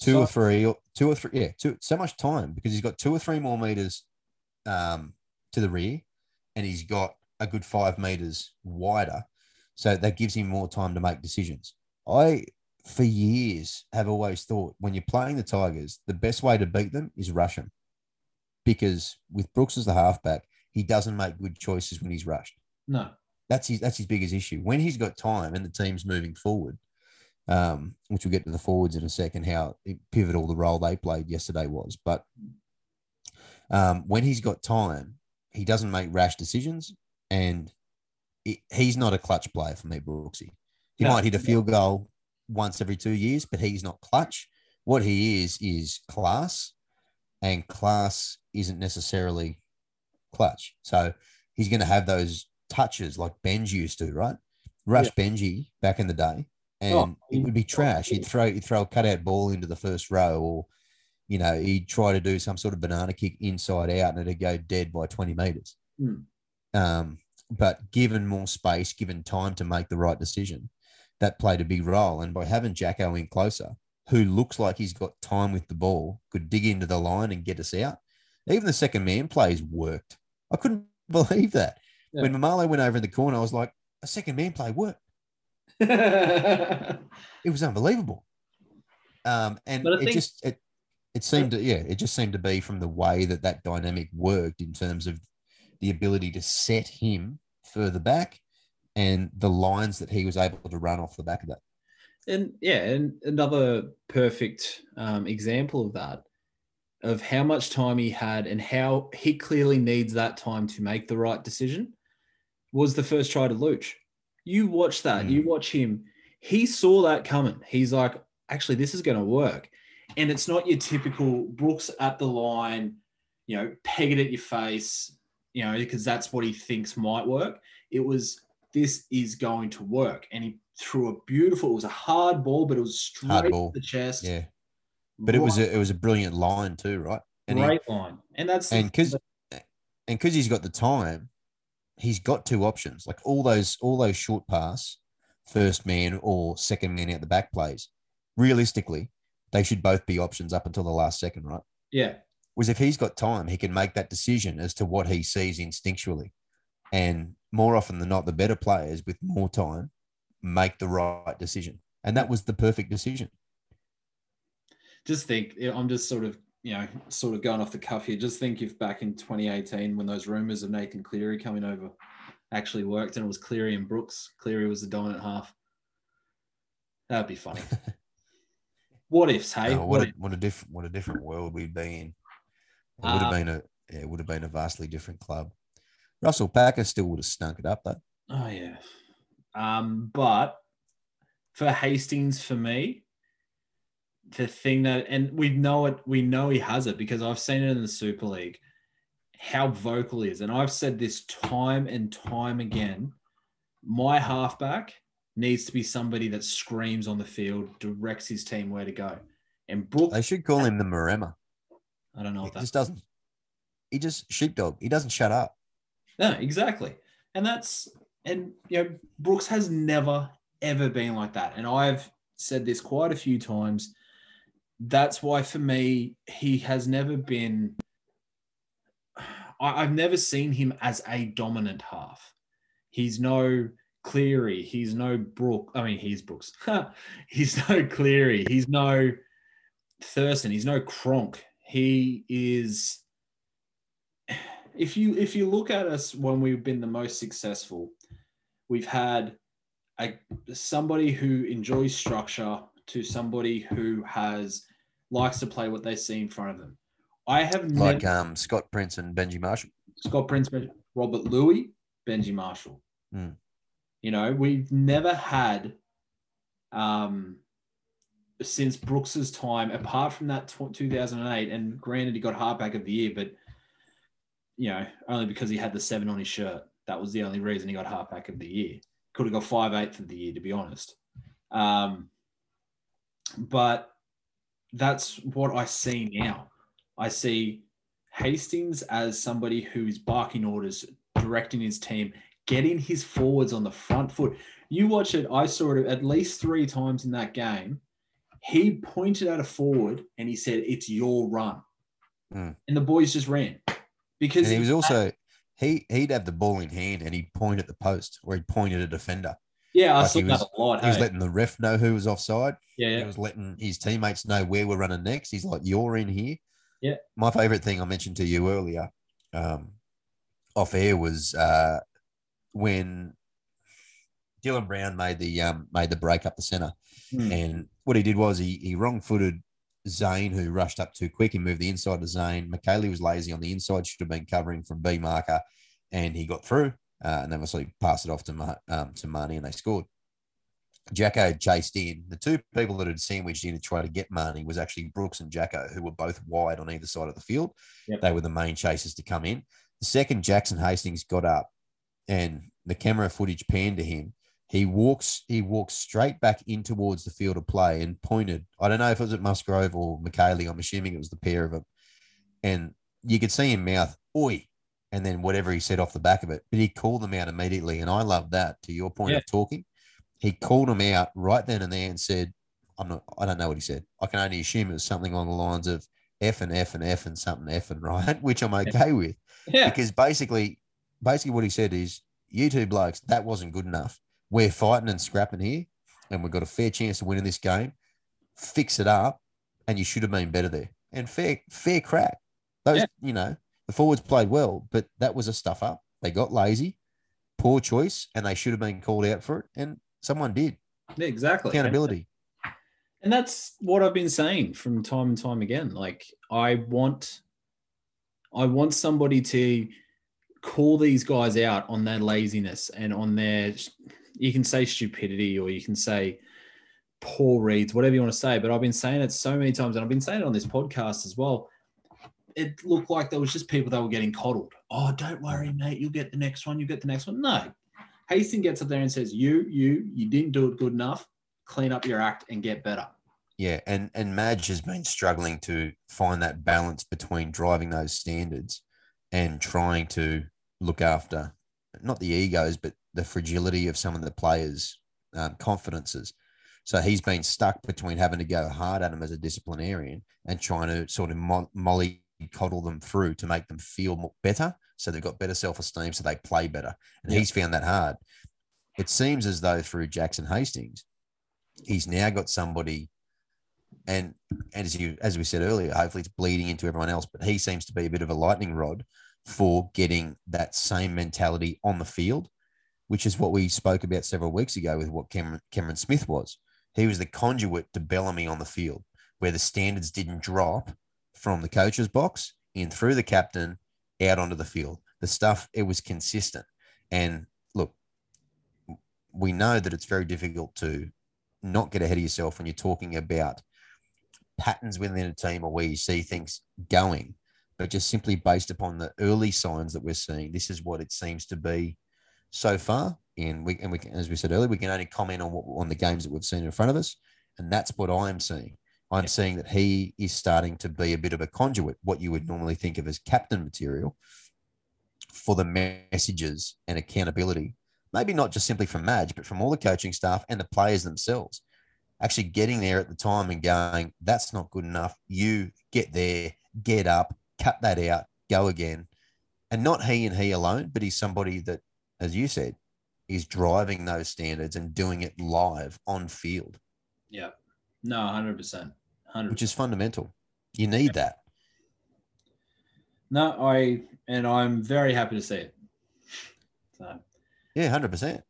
two so, or three, or two or three, yeah, two, so much time because he's got two or three more meters um, to the rear, and he's got a good five meters wider. So that gives him more time to make decisions. I, for years, have always thought when you're playing the Tigers, the best way to beat them is rush them. Because with Brooks as the halfback, he doesn't make good choices when he's rushed.
No,
that's his that's his biggest issue. When he's got time and the team's moving forward, um, which we'll get to the forwards in a second, how pivotal the role they played yesterday was. But um, when he's got time, he doesn't make rash decisions, and it, he's not a clutch player for me, Brooksy. He no, might hit a field goal once every two years, but he's not clutch. What he is is class, and class isn't necessarily clutch. So he's going to have those touches like Benji used to, right? Rush yeah. Benji back in the day, and oh, it would be trash. He'd throw he'd throw a cutout ball into the first row, or you know he'd try to do some sort of banana kick inside out, and it'd go dead by twenty meters.
Mm.
Um, but given more space, given time to make the right decision, that played a big role. And by having Jacko in closer, who looks like he's got time with the ball, could dig into the line and get us out. Even the second man plays worked. I couldn't believe that. Yeah. When Maumalo went over in the corner, I was like, a second man play worked. it was unbelievable. Um, and it think- just it it seemed to yeah, it just seemed to be from the way that that dynamic worked in terms of the ability to set him further back and the lines that he was able to run off the back of that.
And yeah, and another perfect um, example of that of how much time he had and how he clearly needs that time to make the right decision was the first try to Luch. You watch that, mm. you watch him. He saw that coming. He's like, actually, this is going to work. And it's not your typical Brooks at the line, you know, peg it at your face, you know, because that's what he thinks might work. It was this is going to work. And he threw a beautiful, it was a hard ball, but it was straight to the chest.
Yeah, but it was a it was a brilliant line too, right? And he,
great line. And that's
and because and because he's got the time, he's got two options. Like all those all those short pass, first man or second man out the back plays. Realistically, they should both be options up until the last second, right?
yeah,
Was if he's got time, he can make that decision as to what he sees instinctually, and more often than not, the better players with more time make the right decision, and that was the perfect decision.
Just think I'm just sort of you know sort of going off the cuff here. Just think if back in 2018 when those rumors of Nathan Cleary coming over actually worked and it was Cleary and Brooks. Cleary was the dominant half. That'd be funny. what ifs, hey?
Oh, what
What
a what a different what a different world we'd be in. It would have been a it would have been a vastly different club. Russell Packer still would have stunk it up though.
Oh yeah. Um, but for Hastings, for me, the thing that and we know it, we know he has it because I've seen it in the Super League, how vocal he is. And I've said this time and time again. My halfback needs to be somebody that screams on the field, directs his team where to go. And Brooke,
They should call him the Maremma.
I don't know
He
that
just doesn't. He just sheepdog. He doesn't shut up.
No, exactly. And that's and you know, Brooks has never ever been like that. And I've said this quite a few times. That's why for me, he has never been I, I've never seen him as a dominant half. He's no Cleary, he's no Brook. I mean, he's Brooks. he's no Cleary, he's no Thurston, he's no Cronk. He is if you if you look at us when we've been the most successful, we've had a somebody who enjoys structure to somebody who has likes to play what they see in front of them. I have
Like
never
um, Scott Prince and Benji Marshall.
Scott Prince, Robert Lui, Benji Marshall.
Hmm.
You know, we've never had um since Brooks's time, apart from that tw 2008, and granted he got halfback of the year, but you know, only because he had the seven on his shirt. That was the only reason he got halfback of the year. Could have got five eighth of the year, to be honest. Um, but that's what I see now. I see Hastings as somebody who's barking orders, directing his team, getting his forwards on the front foot. You watch it, I saw it at least three times in that game. He pointed at a forward and he said, It's your run.
Mm.
And the boys just ran. Because
And he was also he he'd have the ball in hand and he'd point at the post or he'd point at a defender.
Yeah, I
like
saw
he
that
was-
a lot.
He was
hey?
letting the ref know who was offside.
yeah,
He was letting his teammates know where we're running next. He's like, "You're in here."
Yeah.
My favorite thing I mentioned to you earlier, um, off air, was uh, when Dylan Brown made the um, made the break up the center,
Hmm.
and what he did was he he wrong footed Zane, who rushed up too quick. He moved the inside to Zane. Mikaele was lazy on the inside, should have been covering from B marker, and he got through. Uh, and then obviously passed it off to Ma- um, to Marnie, and they scored. Jacko had chased in. The two people that had sandwiched in to try to get Marnie was actually Brooks and Jacko, who were both wide on either side of the field.
Yep.
They were the main chasers to come in. The second Jackson Hastings got up and the camera footage panned to him, he walks he walks straight back in towards the field of play and pointed. I don't know if it was at Musgrove or Mikaele. I'm assuming it was the pair of them. And you could see him mouth, oi, and then whatever he said off the back of it. But he called them out immediately. And I love that to your point
Yeah.
of talking. He called them out right then and there and said, I'm not, I don't know what he said. I can only assume it was something along the lines of F and F and F and something F and right, which I'm okay with
Yeah.
because basically, basically what he said is, you two blokes, that wasn't good enough. We're fighting and scrapping here, and we've got a fair chance of winning this game. Fix it up, and you should have been better there. And fair, fair crack. Those,
Yeah.
you know, the forwards played well, but that was a stuff up. They got lazy, poor choice, and they should have been called out for it. And someone did.
Yeah, exactly.
Accountability.
And that's what I've been saying from time and time again. Like I want I want somebody to call these guys out on their laziness and on their you can say stupidity or you can say poor reads, whatever you want to say. But I've been saying it so many times, and I've been saying it on this podcast as well. It looked like there was just people that were getting coddled. Oh, don't worry, mate. You'll get the next one. You get the next one. No. Hastings gets up there and says, "You, you, you didn't do it good enough. Clean up your act and get better."
Yeah, and and Madge has been struggling to find that balance between driving those standards and trying to look after not the egos, but the fragility of some of the players' um, confidences. So he's been stuck between having to go hard at them as a disciplinarian and trying to sort of mo- molly coddle them through to make them feel better. So they've got better self esteem, so they play better. And
Yeah.
he's found that hard. It seems as though through Jackson Hastings, he's now got somebody, and and as you as we said earlier, hopefully it's bleeding into everyone else. But he seems to be a bit of a lightning rod for getting that same mentality on the field, which is what we spoke about several weeks ago with what Cameron, Cameron Smith was. He was the conduit to Bellamy on the field, where the standards didn't drop from the coach's box in through the captain out onto the field. The stuff, it was consistent. And look, we know that it's very difficult to not get ahead of yourself when you're talking about patterns within a team or where you see things going but just simply based upon the early signs that we're seeing, this is what it seems to be so far. And we, and we, can- as we said earlier, we can only comment on what on the games that we've seen in front of us, and that's what I'm seeing. I'm seeing that he is starting to be a bit of a conduit, what you would normally think of as captain material, for the messages and accountability. Maybe not just simply from Madge, but from all the coaching staff and the players themselves. Actually getting there at the time and going, that's not good enough. You get there, get up, cut that out, go again. And not he and he alone, but he's somebody that, as you said, is driving those standards and doing it live on field,
Yeah. No, hundred percent,
which is fundamental. You need that.
No, I and I'm very happy to see it. So
Yeah, hundred percent.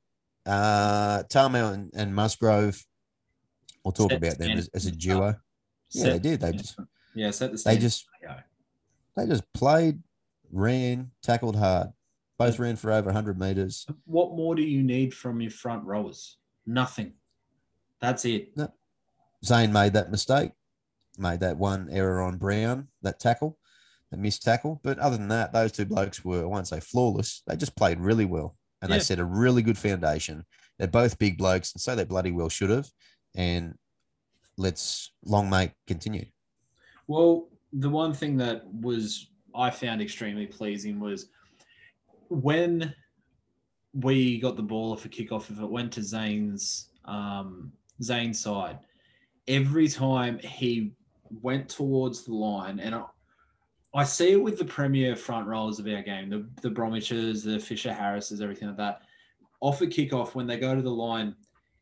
Uh, Tamou and, and Musgrove. We'll talk
Set
about them as, as a duo. Yeah, they did. They just
yeah, set the
they just they just played, ran, tackled hard. Both ran for over hundred meters.
What more do you need from your front rowers? Nothing. That's it.
Zane made that mistake, made that one error on Brown, that tackle, that missed tackle. But other than that, those two blokes were, I won't say flawless, they just played really well. And
Yeah.
they set a really good foundation. They're both big blokes, and so they bloody well should have. And let's long mate continue.
Well, the one thing that was I found extremely pleasing was when we got the ball off a kickoff, if it went to Zane's um, Zane's side, every time he went towards the line, and I, I see it with the premier front rollers of our game, the the Bromwiches, the Fisher Harrises, everything like that. Off a kickoff, when they go to the line,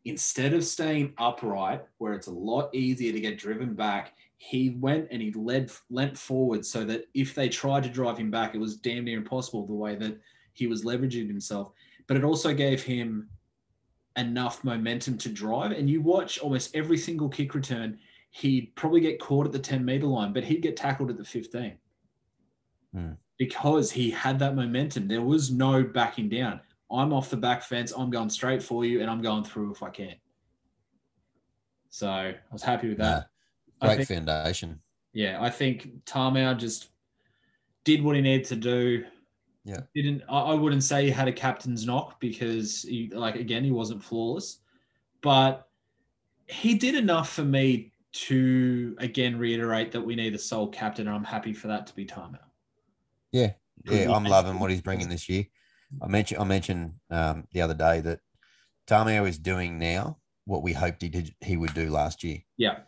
instead of staying upright, where it's a lot easier to get driven back, he went and he led leant forward so that if they tried to drive him back, it was damn near impossible the way that he was leveraging himself. But it also gave him enough momentum to drive. And you watch almost every single kick return, he'd probably get caught at the 10 meter line, but he'd get tackled at the 15
Hmm.
because he had that momentum. There was no backing down. I'm off the back fence. I'm going straight for you, and I'm going through if I can. So I was happy with that. I
Great
think-
foundation.
yeah, I think Tamou just did what he needed to do.
Yeah.
Didn't I, I wouldn't say he had a captain's knock because he like again he wasn't flawless, but he did enough for me to again reiterate that we need a sole captain, and I'm happy for that to be Tamou.
Yeah, yeah, I'm loving what he's bringing this year. I mentioned I mentioned um, the other day that Tamou is doing now what we hoped he did he would do last year.
Yeah,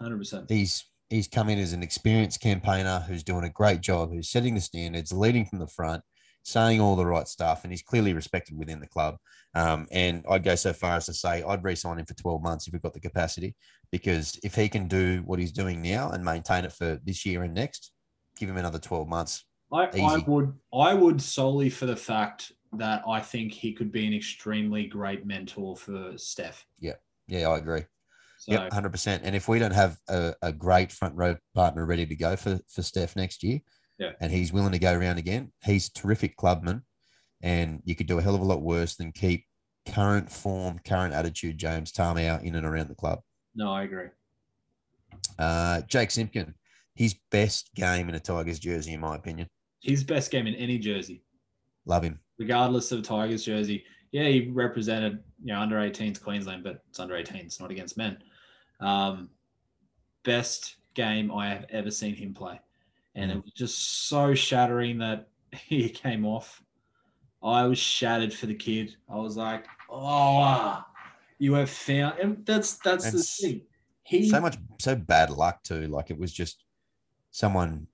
hundred percent.
He's he's come in as an experienced campaigner who's doing a great job, who's setting the standards, leading from the front, saying all the right stuff, and he's clearly respected within the club. Um, and I'd go so far as to say I'd re-sign him for 12 months if we've got the capacity, because if he can do what he's doing now and maintain it for this year and next, give him another 12 months.
I, I would I would solely for the fact that I think he could be an extremely great mentor for Steph.
Yeah, yeah, I agree.
So
Yep, hundred percent. And if we don't have a, a great front row partner ready to go for for Steph next year,
Yeah.
and he's willing to go around again, he's a terrific clubman, and you could do a hell of a lot worse than keep current form, current attitude James Tamou in and around the club.
no, I agree.
Uh, Jake Simpkin, his best game in a Tigers jersey, in my opinion.
His best game in any jersey,
Love him.
regardless of Tigers jersey. yeah, he represented you know under 18s Queensland, but it's under 18s, not against men. Um, best game I have ever seen him play, and it mm. was just so shattering that he came off. I was shattered for the kid. I was like, oh, ah, you have found, and that's that's the
It's
thing. He
So much, so bad luck too. Like it was just someone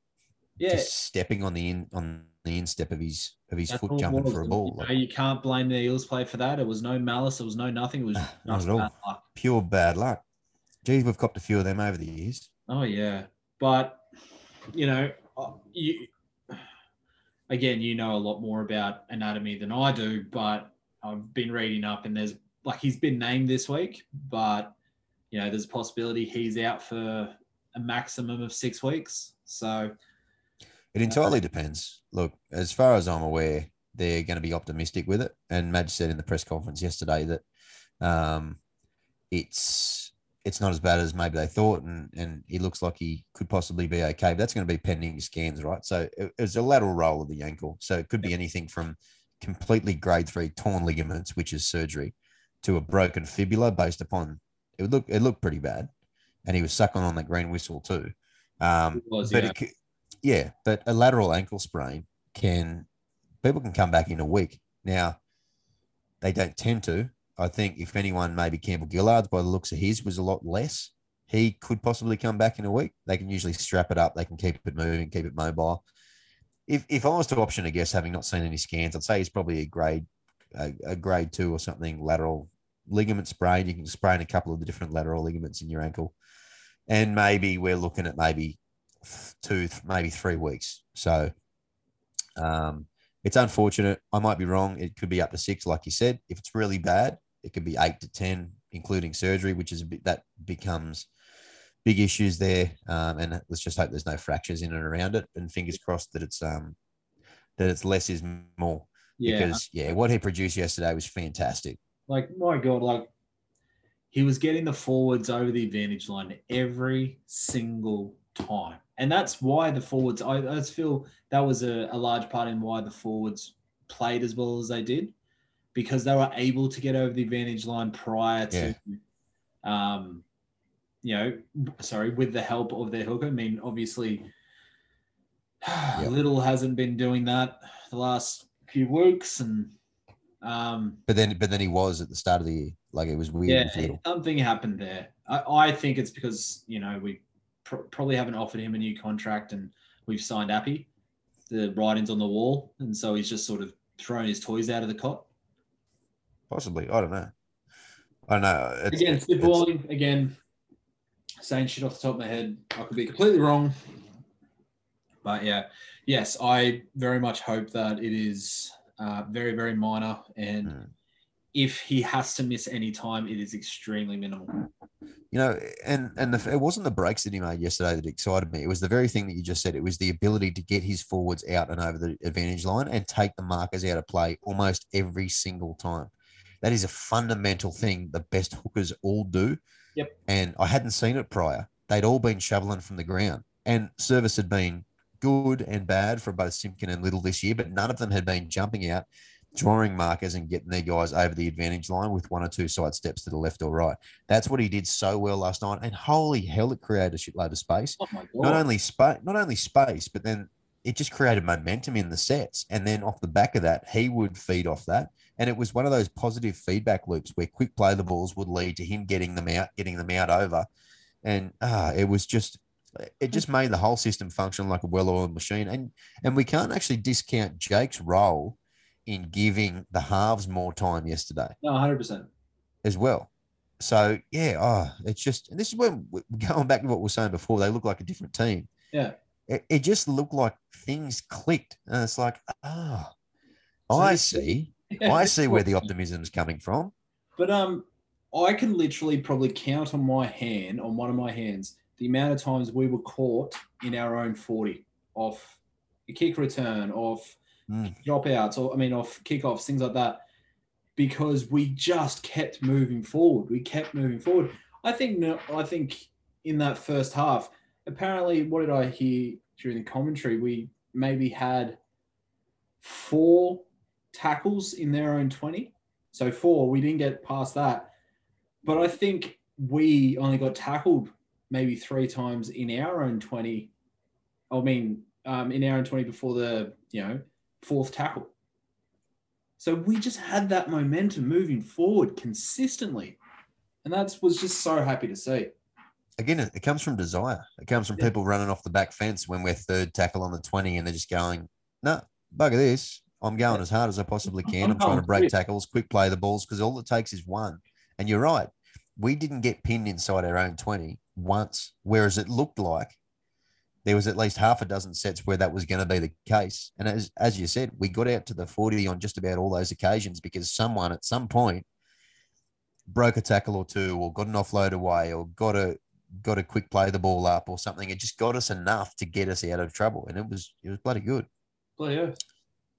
yeah.
just stepping on the in on the instep of his of his
That's
foot jumping for a
You
ball.
know,
Like,
you can't blame the Eels play for that. It was no malice. It was no nothing. It was
Not
just
at all.
bad luck.
pure bad luck. Geez, we've copped a few of them over the years.
Oh yeah, but you know, uh, you again, you know a lot more about anatomy than I do. But I've been reading up, and there's like he's been named this week, but you know, there's a possibility he's out for a maximum of six weeks. So
It entirely depends. Look, as far as I'm aware, they're going to be optimistic with it. And Madge said in the press conference yesterday that um, it's it's not as bad as maybe they thought, and and he looks like he could possibly be okay. But that's going to be pending scans, right? So it, was a lateral roll of the ankle, so it could be anything from completely grade three torn ligaments, which is surgery, to a broken fibula based upon it would look it looked pretty bad, and he was sucking on that green whistle too. Um,
it was
but
yeah.
it, yeah, but a lateral ankle sprain can people can come back in a week. Now, they don't tend to. I think if anyone, maybe Campbell Gillards, by the looks of his, was a lot less. He could possibly come back in a week. They can usually strap it up. They can keep it moving, keep it mobile. If if I was to option a guess, having not seen any scans, I'd say he's probably a grade a, a grade two or something lateral ligament sprain. You can sprain a couple of the different lateral ligaments in your ankle, and maybe we're looking at maybe two, maybe three weeks. So um, it's unfortunate. I might be wrong. It could be up to six, like you said. If it's really bad, it could be eight to ten, including surgery, which is a bit that becomes big issues there. Um, and let's just hope there's no fractures in and around it. And fingers crossed that it's um that it's less is more.
yeah.
Because yeah, what he produced yesterday was fantastic.
like my god like he was getting the forwards over the advantage line every single time and that's why the forwards i, I just feel that was a, a large part in why the forwards played as well as they did because they were able to get over the advantage line prior to um you know sorry with the help of their hooker i mean obviously Liddle hasn't been doing that the last few weeks and um
But then but then he was at the start of the year. Like it was weird
yeah, something happened there. I, I think it's because you know we pr- probably haven't offered him a new contract, and we've signed Appy. The writing's on the wall, and so he's just sort of thrown his toys out of the cot.
Possibly. I don't know. I don't know. It's,
again,
it's-
spitballing. Again, saying shit off the top of my head. I could be completely wrong, but yeah, yes, I very much hope that it is uh, very, very minor, and
Mm.
if he has to miss any time, it is extremely minimal.
you know, and and the, it wasn't the breaks that he made yesterday that excited me. It was the very thing that you just said. It was the ability to get his forwards out and over the advantage line and take the markers out of play almost every single time. That is a fundamental thing the best hookers all do.
Yep.
And I hadn't seen it prior. They'd all been shoveling from the ground, and service had been good and bad for both Simpkin and Liddle this year, but none of them had been jumping out, drawing markers, and getting their guys over the advantage line with one or two side steps to the left or right. That's what he did so well last night. And holy hell, it created a shitload of space.
Oh!
Not only space, not only space, but then it just created momentum in the sets. And then off the back of that, he would feed off that. And it was one of those positive feedback loops where quick play the balls would lead to him getting them out, getting them out over. And ah, it was just it just made the whole system function like a well-oiled machine. And and we can't actually discount Jake's role in giving the halves more time yesterday
no, hundred percent.
as well. So yeah, oh, it's just and this is when going back to what we were saying before, they look like a different team.
Yeah.
It, it just looked like things clicked. And it's like, ah,
So
I see. I see where the optimism is coming from.
But um, I can literally probably count on my hand, on one of my hands, the amount of times we were caught in our own forty off a kick return, off
Mm.
dropouts, or I mean, off kickoffs, things like that, because we just kept moving forward. We kept moving forward. I think. no- I think in that first half, apparently, what did I hear during the commentary? We maybe had four tackles in their own twenty. So four, we didn't get past that. But I think we only got tackled maybe three times in our own 20. I mean, um, in our own 20 before the, you know, fourth tackle. So we just had that momentum moving forward consistently. And that was just so happy to see.
Again, it, comes from desire. It comes from
Yeah.
people running off the back fence when we're third tackle on the 20 and they're just going, no, bugger this. I'm going as hard as I possibly can.
I'm
trying oh,
to
break tackles, quick play the balls, because all it takes is one. And you're right. We didn't get pinned inside our own 20 once, whereas it looked like there was at least half a dozen sets where that was going to be the case. And as, as you said, we got out to the 40 on just about all those occasions because someone at some point broke a tackle or two or got an offload away or got a got to quick play the ball up or something. It just got us enough to get us out of trouble. And it was it was bloody good.
Bloody oath.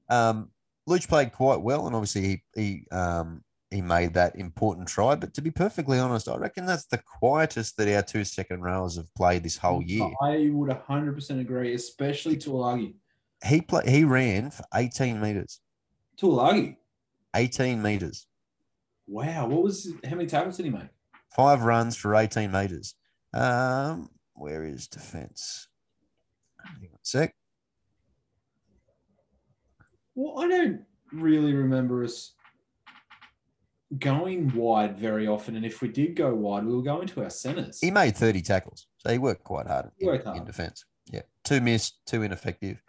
Um, Luch played quite well, and obviously he he um, he made that important try. But to be perfectly honest, I reckon that's the quietest that our two second rowers have played this whole year.
I would 100% agree, especially Tuilagi.
He play, he ran for 18 meters,
Tuilagi.
18 meters,
Wow. What was how many tackles did he make?
five runs for 18 meters. Um, where is defense? Hang on a sec.
Well, I don't really remember us going wide very often. And if we did go wide, we were going to our centers.
He made 30 tackles, so he worked quite hard in,
Worked
in
hard.
defense. Yeah, two missed, two ineffective.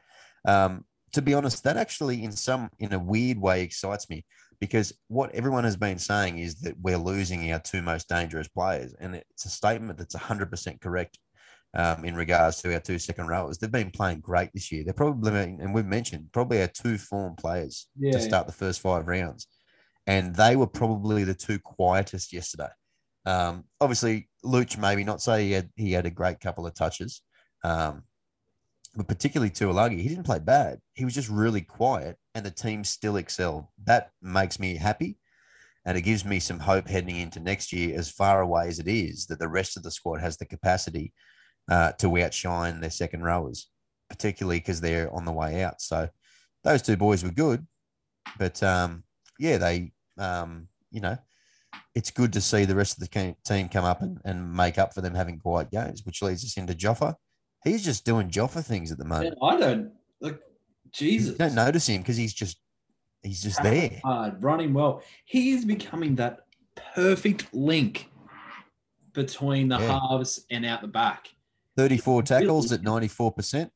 Um, to be honest, that actually, in some, in a weird way, excites me because what everyone has been saying is that we're losing our two most dangerous players, and it's a statement that's 100% correct. Um, in regards to our two second rowers, they've been playing great this year. They're probably, and we've mentioned, probably our two form players
Yeah,
to start the first five rounds. And they were probably the two quietest yesterday. Um, obviously, Luch maybe not say he had, he had a great couple of touches, um, but particularly Tuilagi, he didn't play bad. He was just really quiet, and the team still excelled. That makes me happy, and it gives me some hope heading into next year, as far away as it is, that the rest of the squad has the capacity uh, to outshine their second rowers, particularly because they're on the way out. So those two boys were good, but um, yeah, they, um, you know, it's good to see the rest of the team come up and, and make up for them having quiet games, which leads us into Joffa. He's just doing Joffa things at the moment.
I don't like Jesus.
You don't notice him because he's just he's just there.
Hard, running well. He is becoming that perfect link between the
Yeah.
halves and out the back.
34 tackles at 94%,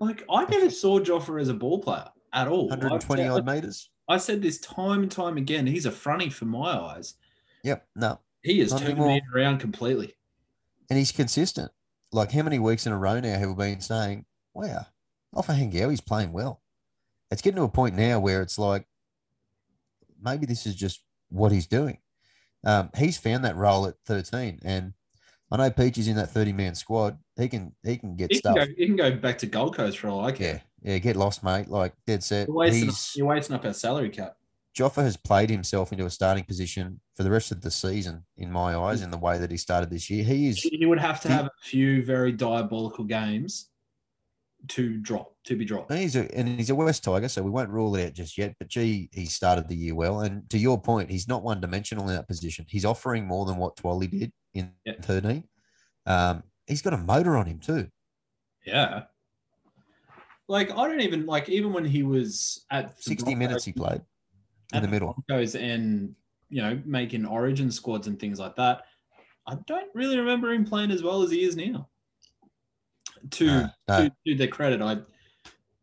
Like I never saw Joffa as a ball player at all.
120 odd meters.
I said this time and time again. He's a fronty for my eyes.
Yep, no.
He is turning
anymore.
it around completely.
And he's consistent. Like how many weeks in a row now have we been saying, wow, Ofahengaue, he's playing well. It's getting to a point now where it's like, maybe this is just what he's doing. Um, he's found that role at 13. And I know Peach is in that 30 man squad. He can he can get
He can,
stuff.
go, he can go back to Gold Coast for all I
Yeah.
care.
Yeah, get lost, mate. Like dead set.
You're wasting,
He's
you're wasting up our salary cap.
Joffa has played himself into a starting position for the rest of the season, in my eyes, mm. in the way that he started this year. He is
He would have to
He-
have a few very diabolical games to drop, to be dropped.
He's a and he's a West Tiger, so we won't rule it out just yet. But gee, he started the year well. And to your point, he's not one dimensional in that position. He's offering more than what Twally did in
Yeah.
13. Um, he's got a motor on him too.
Yeah. Like I don't even like even when he was at
60
Broncos-
minutes he played in the middle.
Broncos and you know making Origin squads and things like that. I don't really remember him playing as well as he is now. To
No, no.
to, to their credit, I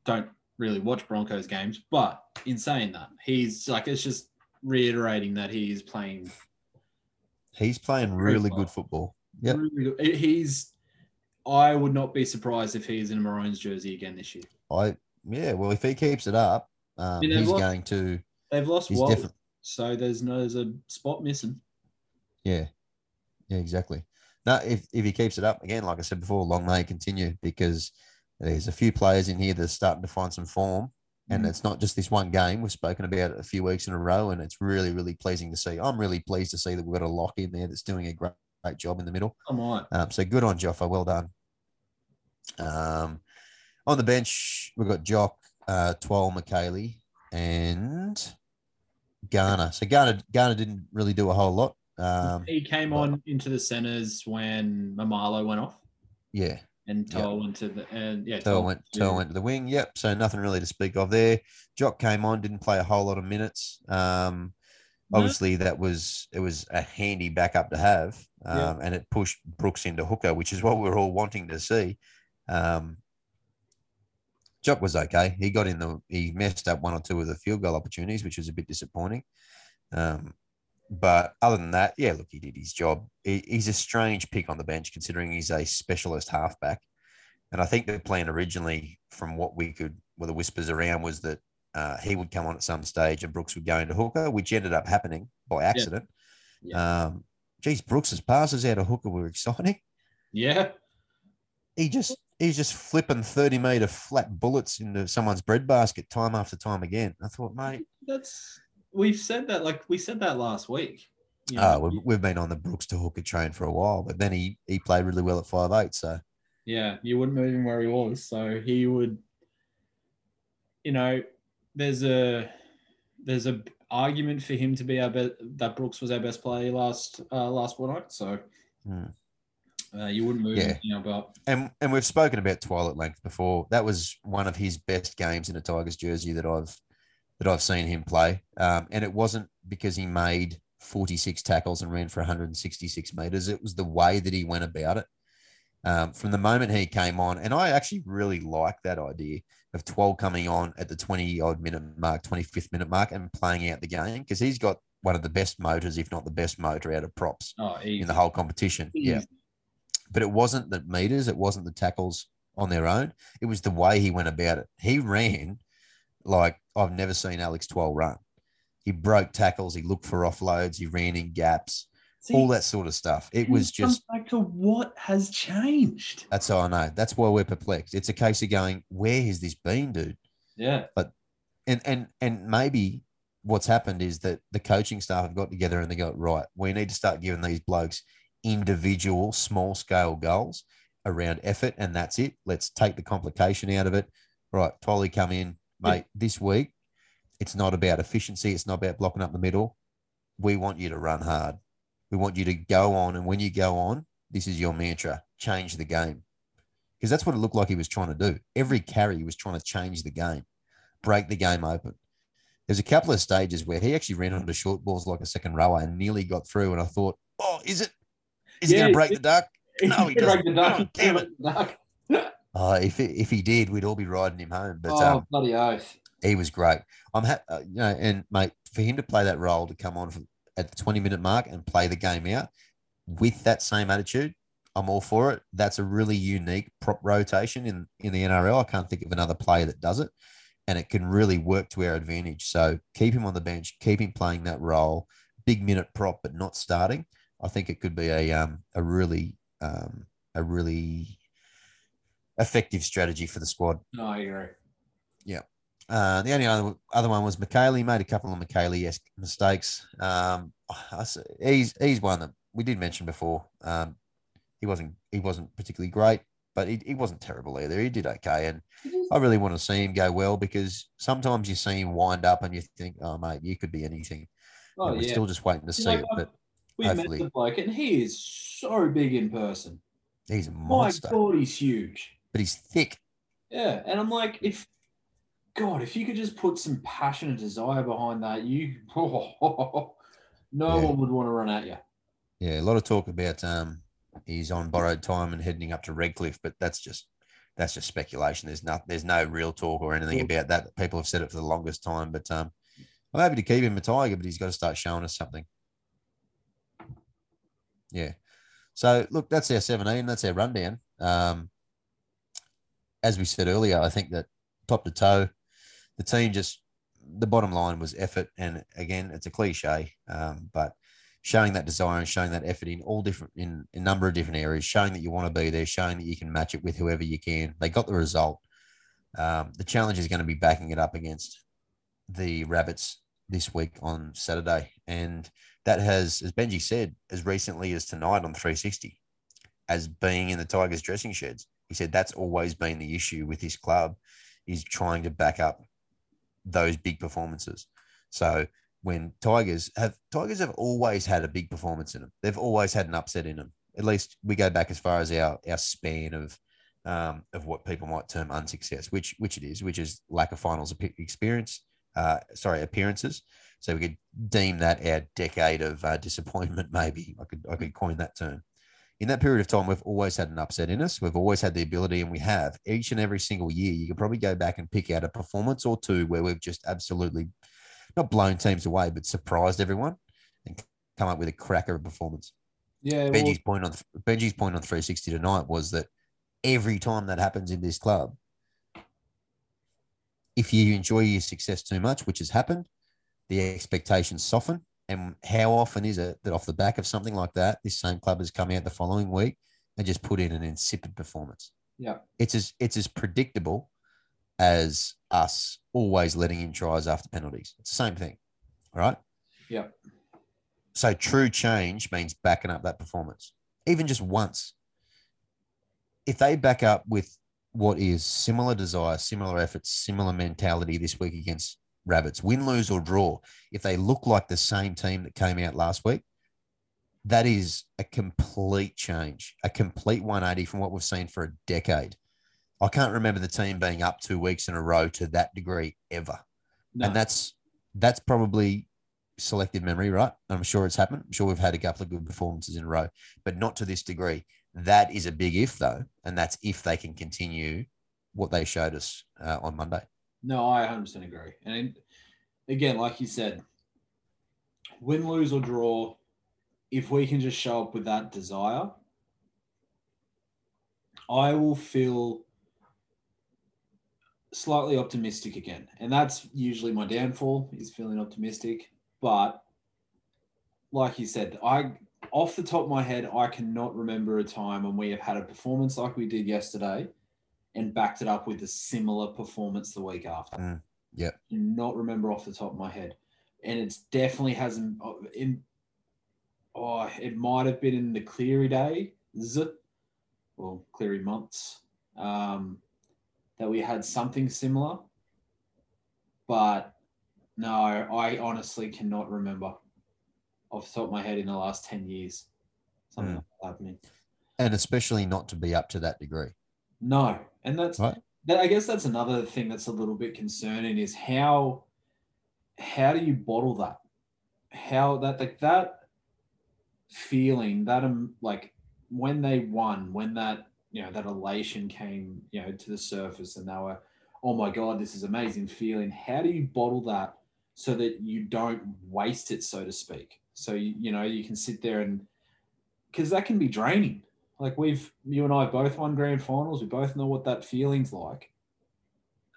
don't really watch Broncos games, but in saying that, he's like it's just reiterating that he is playing
He's playing really good football. Yeah,
really. He's I would not be surprised if he's in a Maroons jersey again this year.
I yeah, well, if he keeps it up, um, he's
what?
going to
They've lost Walt,
definitely
so there's no there's a spot missing.
Yeah, yeah, exactly. Now, if if he keeps it up again, like I said before, long may it continue because there's a few players in here that are starting to find some form, and
Mm.
it's not just this one game. We've spoken about it a few weeks in a row, and it's really, really pleasing to see. I'm really pleased to see that we've got a lock in there that's doing a great, great job in the middle.
Come on.
Um, so good on Joffa, well done. Um, on the bench, we've got Jock, uh, Twal Mikaele, and Garner. So Garner Garner didn't really do a whole lot. Um,
he came
but-
on into the centers when Maumalo went off,
yeah,
and
Yeah.
Toa went to the and yeah,
Toa went Toa went to the wing. Yep. So nothing really to speak of there. Jock came on, didn't play a whole lot of minutes. Um,
No.
obviously that was it was a handy backup to have, um,
Yeah.
and it pushed Brooks into hooker, which is what we are all wanting to see. Um, Jock was okay. He got in the he messed up one or two of the field goal opportunities, which was a bit disappointing. Um, but other than that, yeah, look, he did his job. He, he's a strange pick on the bench considering he's a specialist halfback. And I think the plan originally, from what we could, well, the whispers around was that uh, he would come on at some stage and Brooks would go into hooker, which ended up happening by accident. Um, geez, Brooks's passes out of hooker were exciting.
Yeah,
He just he's just flipping 30 meter flat bullets into someone's breadbasket time after time again. I thought, mate,
that's we've said that like we said that last week. You
oh,
know,
we've, we've been on the Brooks to hooker train for a while, but then he he played really well at five eight. So
Yeah, you wouldn't move him where he was, so he would. You know, there's a there's a argument for him to be our best. That Brooks was our best player last uh, last fortnight, so
Hmm.
uh, you wouldn't move
Yeah.
him. You know, but
and and we've spoken about Twilight Length before. That was one of his best games in a Tigers jersey that I've that I've seen him play. Um, and it wasn't because he made 46 tackles and ran for 166 meters. It was the way that he went about it. Um, from the moment he came on, and I actually really like that idea of Twal coming on at the 20 odd minute mark, 25th minute mark, and playing out the game because he's got one of the best motors, if not the best motor out of props
oh,
in the whole competition. Yeah but it wasn't the meters, it wasn't the tackles on their own. It was the way he went about it. He ran like I've never seen Alex Twal run. He broke tackles, he looked for offloads, he ran in gaps,
See,
all that sort of stuff. It was just
back to what has changed.
that's how I know. That's why we're perplexed. It's a case of going, where has this been, dude?
Yeah, But
And and and maybe what's happened is that the coaching staff have got together and they got right. We need to start giving these blokes individual small scale goals around effort, and that's it. Let's take the complication out of it. Right, Twolly come in, mate. This week, it's not about efficiency. It's not about blocking up the middle. We want you to run hard. We want you to go on, and when you go on, this is your mantra: change the game, because that's what it looked like he was trying to do. Every carry, he was trying to change the game, break the game open. There's a couple of stages where he actually ran onto short balls like a second rower and nearly got through. And I thought, oh, is it? Is he going to break the duck? No, he
Break
doesn't.
the duck.
Oh, damn
Break
Oh, if if he did, we'd all be riding him home. But
oh,
um,
bloody oath.
he was great. I'm ha- uh, you know, and mate, for him to play that role to come on for, at the 20 minute mark and play the game out with that same attitude, I'm all for it. That's a really unique prop rotation in in the NRL. I can't think of another player that does it, and it can really work to our advantage. So keep him on the bench, keep him playing that role, big minute prop, but not starting. I think it could be a um a really um a really effective strategy for the squad.
No, I agree. Yeah.
Uh, the only other, other one was Mikaele. Made a couple of Mikaele mistakes. Um, I he's he's one that we did mention before. Um, he wasn't he wasn't particularly great, but he, he wasn't terrible either. He did okay, and I really want to see him go well because sometimes you see him wind up and you think, oh mate, you could be anything.
Oh,
And we're
yeah.
still just waiting to see
Like,
it, but
we met
hopefully-
the bloke, and he is so big in person.
he's a
My
monster.
God, he's huge.
But he's thick.
Yeah, and I'm like, if God, if you could just put some passion and desire behind that, you no
Yeah.
one would want to run at you.
Yeah, a lot of talk about um he's on borrowed time and heading up to Redcliffe, but that's just that's just speculation. There's not there's no real talk or anything about that. People have said it for the longest time, but um I'm happy to keep him a tiger, but he's got to start showing us something. Yeah. So look, that's our 17. That's our rundown. Um, as we said earlier, I think that top to toe, the team just the bottom line was effort, and again, it's a cliche, um, but showing that desire and showing that effort in all different in a number of different areas, showing that you want to be there, showing that you can match it with whoever you can. They got the result. Um, the challenge is going to be backing it up against the Rabbits this week on Saturday, and that has, as Benji said, as recently as tonight on 360, as being in the Tigers dressing sheds. He said that's always been the issue with this club, is trying to back up those big performances. So when Tigers have Tigers have always had a big performance in them. They've always had an upset in them. At least we go back as far as our our span of um, of what people might term unsuccess, which which it is, which is lack of finals experience. Uh, sorry, appearances. So we could deem that our decade of uh, disappointment. Maybe I could I could coin that term. In that period of time, we've always had an upset in us. We've always had the ability, and we have each and every single year. You can probably go back and pick out a performance or two where we've just absolutely not blown teams away, but surprised everyone and come up with a cracker of performance.
Yeah,
Benji's point on Benji's point on 360 tonight was that every time that happens in this club, if you enjoy your success too much, which has happened, the expectations soften. And how often is it that off the back of something like that, this same club has come out the following week and just put in an insipid performance?
yeah,
It's as it's as predictable as us always letting in tries after penalties. It's the same thing. All right.
yeah,
So true change means backing up that performance, even just once. If they back up with what is similar desire, similar efforts, similar mentality this week against Rabbits, win, lose, or draw, if they look like the same team that came out last week, that is a complete change, a complete 180 from what we've seen for a decade. I can't remember the team being up two weeks in a row to that degree ever
no,
and that's that's probably selective memory, right? I'm sure it's happened. I'm sure we've had a couple of good performances in a row, but not to this degree. That is a big if, though, and that's if they can continue what they showed us uh, on Monday.
No, I 100 percent agree. And again, like you said, win, lose, or draw, if we can just show up with that desire, I will feel slightly optimistic again. And that's usually my downfall is feeling optimistic. But like you said, I off the top of my head, I cannot remember a time when we have had a performance like we did yesterday and backed it up with a similar performance the week after.
Mm.
Do not remember off the top of my head. And it's definitely hasn't in oh, it might have been in the Cleary days or Cleary months. Um, that we had something similar. But no, I honestly cannot remember off the top of my head in the last 10 years something
Mm.
like that happening.
And especially not to be up to that degree.
No. And that's
Right.
that I guess that's another thing that's a little bit concerning is how how do you bottle that? How that like that feeling that um like when they won, when that you know that elation came you know to the surface and they were oh my god this is amazing feeling how do you bottle that so that you don't waste it so to speak so you, you know you can sit there and because that can be draining like we've you and i both won grand finals. We both know what that feeling's like.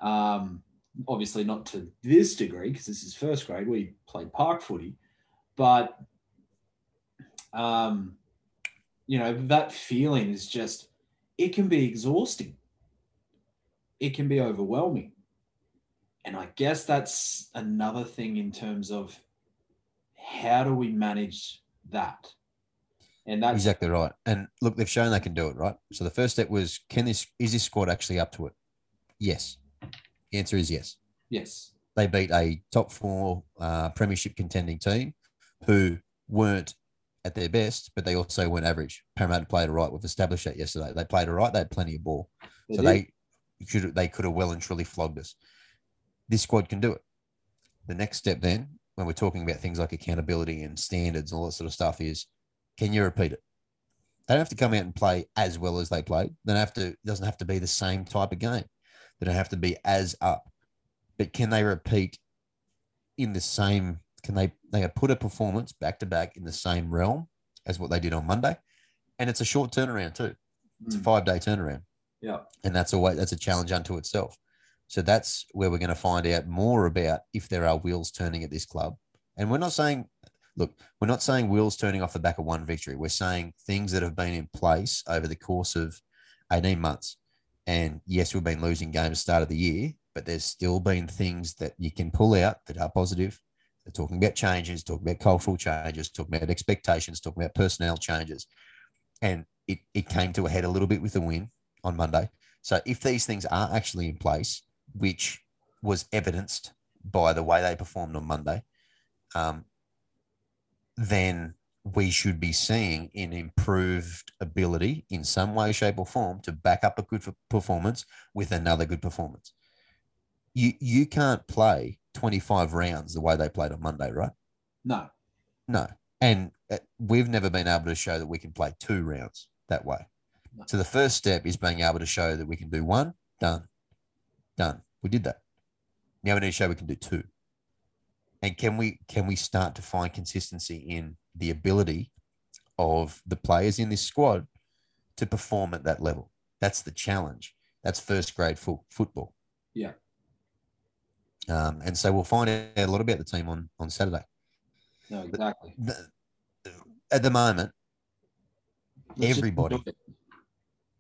Um obviously not to this degree because this is first grade. We played park footy. But um you know that feeling is just it can be exhausting. It can be overwhelming. And i guess that's another thing in terms of how do we manage that and that's
Exactly right. And look, they've shown they can do it, right? So the first step was, can this is this squad actually up to it? Yes. The answer is yes.
yes
They beat a top four uh, premiership contending team who weren't at their best, but they also weren't average. Parramatta played all right. We've established that yesterday. They played all right. They had plenty of ball.
They
so
did.
they could they could have well and truly flogged us. This squad can do it. The next step then, when we're talking about things like accountability and standards and all that sort of stuff, is can you repeat it? They don't have to come out and play as well as they played. They don't have to. It doesn't have to be the same type of game. They don't have to be as up. But can they repeat in the same? Can they they have put a performance back to back in the same realm as what they did on Monday? And it's a short turnaround too. It's a
Mm,
five day turnaround
yeah
and that's always that's a challenge unto itself. So that's where we're going to find out more about if there are wheels turning at this club. And we're not saying, look, we're not saying wheels turning off the back of one victory. We're saying things that have been in place over the course of 18 months. And yes, we've been losing games start of the year, but there's still been things that you can pull out that are positive. They're talking about changes, talking about cultural changes, talking about expectations, talking about personnel changes. And it, it came to a head a little bit with the win on Monday. So if these things are actually in place, which was evidenced by the way they performed on Monday, um, then we should be seeing an improved ability in some way, shape, or form to back up a good performance with another good performance. You you can't play 25 rounds the way they played on Monday, right?
No.
No. And uh, we've never been able to show that we can play two rounds that way.
No.
So the first step is being able to show that we can do one, done, done. We did that. Now we need to show we can do two. And can we can we start to find consistency in the ability of the players in this squad to perform at that level? That's the challenge. That's first grade fo- football.
Yeah.
Um, and so we'll find out a lot about the team on on Saturday.
No, exactly.
The- at the moment,
Let's
Everybody.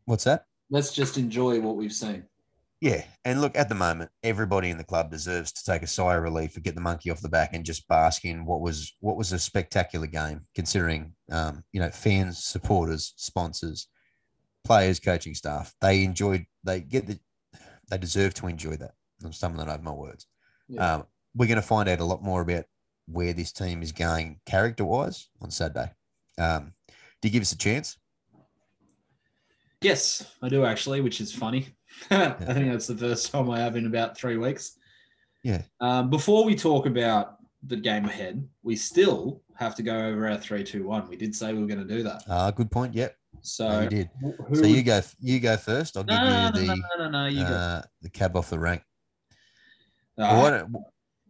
what's that?
Let's just enjoy what we've seen.
Yeah, and look at the moment, everybody in the club deserves to take a sigh of relief and get the monkey off the back and just bask in what was what was a spectacular game, considering um, you know fans, supporters, sponsors, players, coaching staff. They enjoyed. They get the. They deserve to enjoy that. I'm stumbling over my words.
Yeah.
Um, we're going to find out a lot more about where this team is going character wise on Saturday. Um, do you give us a chance?
Yes, I do actually, which is funny. I think that's the first time I have in about three weeks.
Yeah.
Um, before we talk about the game ahead, we still have to go over our three, two, one. We did say we were going to do that.
Uh, good point. Yep,
So,
no, you did. So you go. You go first. I'll give you
no,
the
no, no, no, no, you
uh, the cab off the rank. Why don't,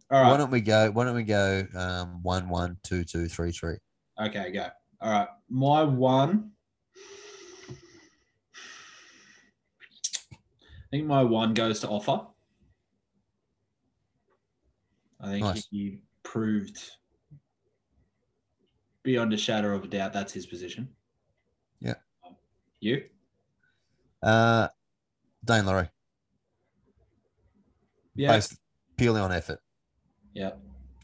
why don't we go? Why don't we go? Um, one, one, two, two, three, three.
Okay, go. All right. My one. Think my one goes to offer. I think
Nice.
he proved beyond a shadow of a doubt that's his position.
Yeah.
You?
Uh, Daine Laurie,
Yeah.
based purely on effort.
Yeah.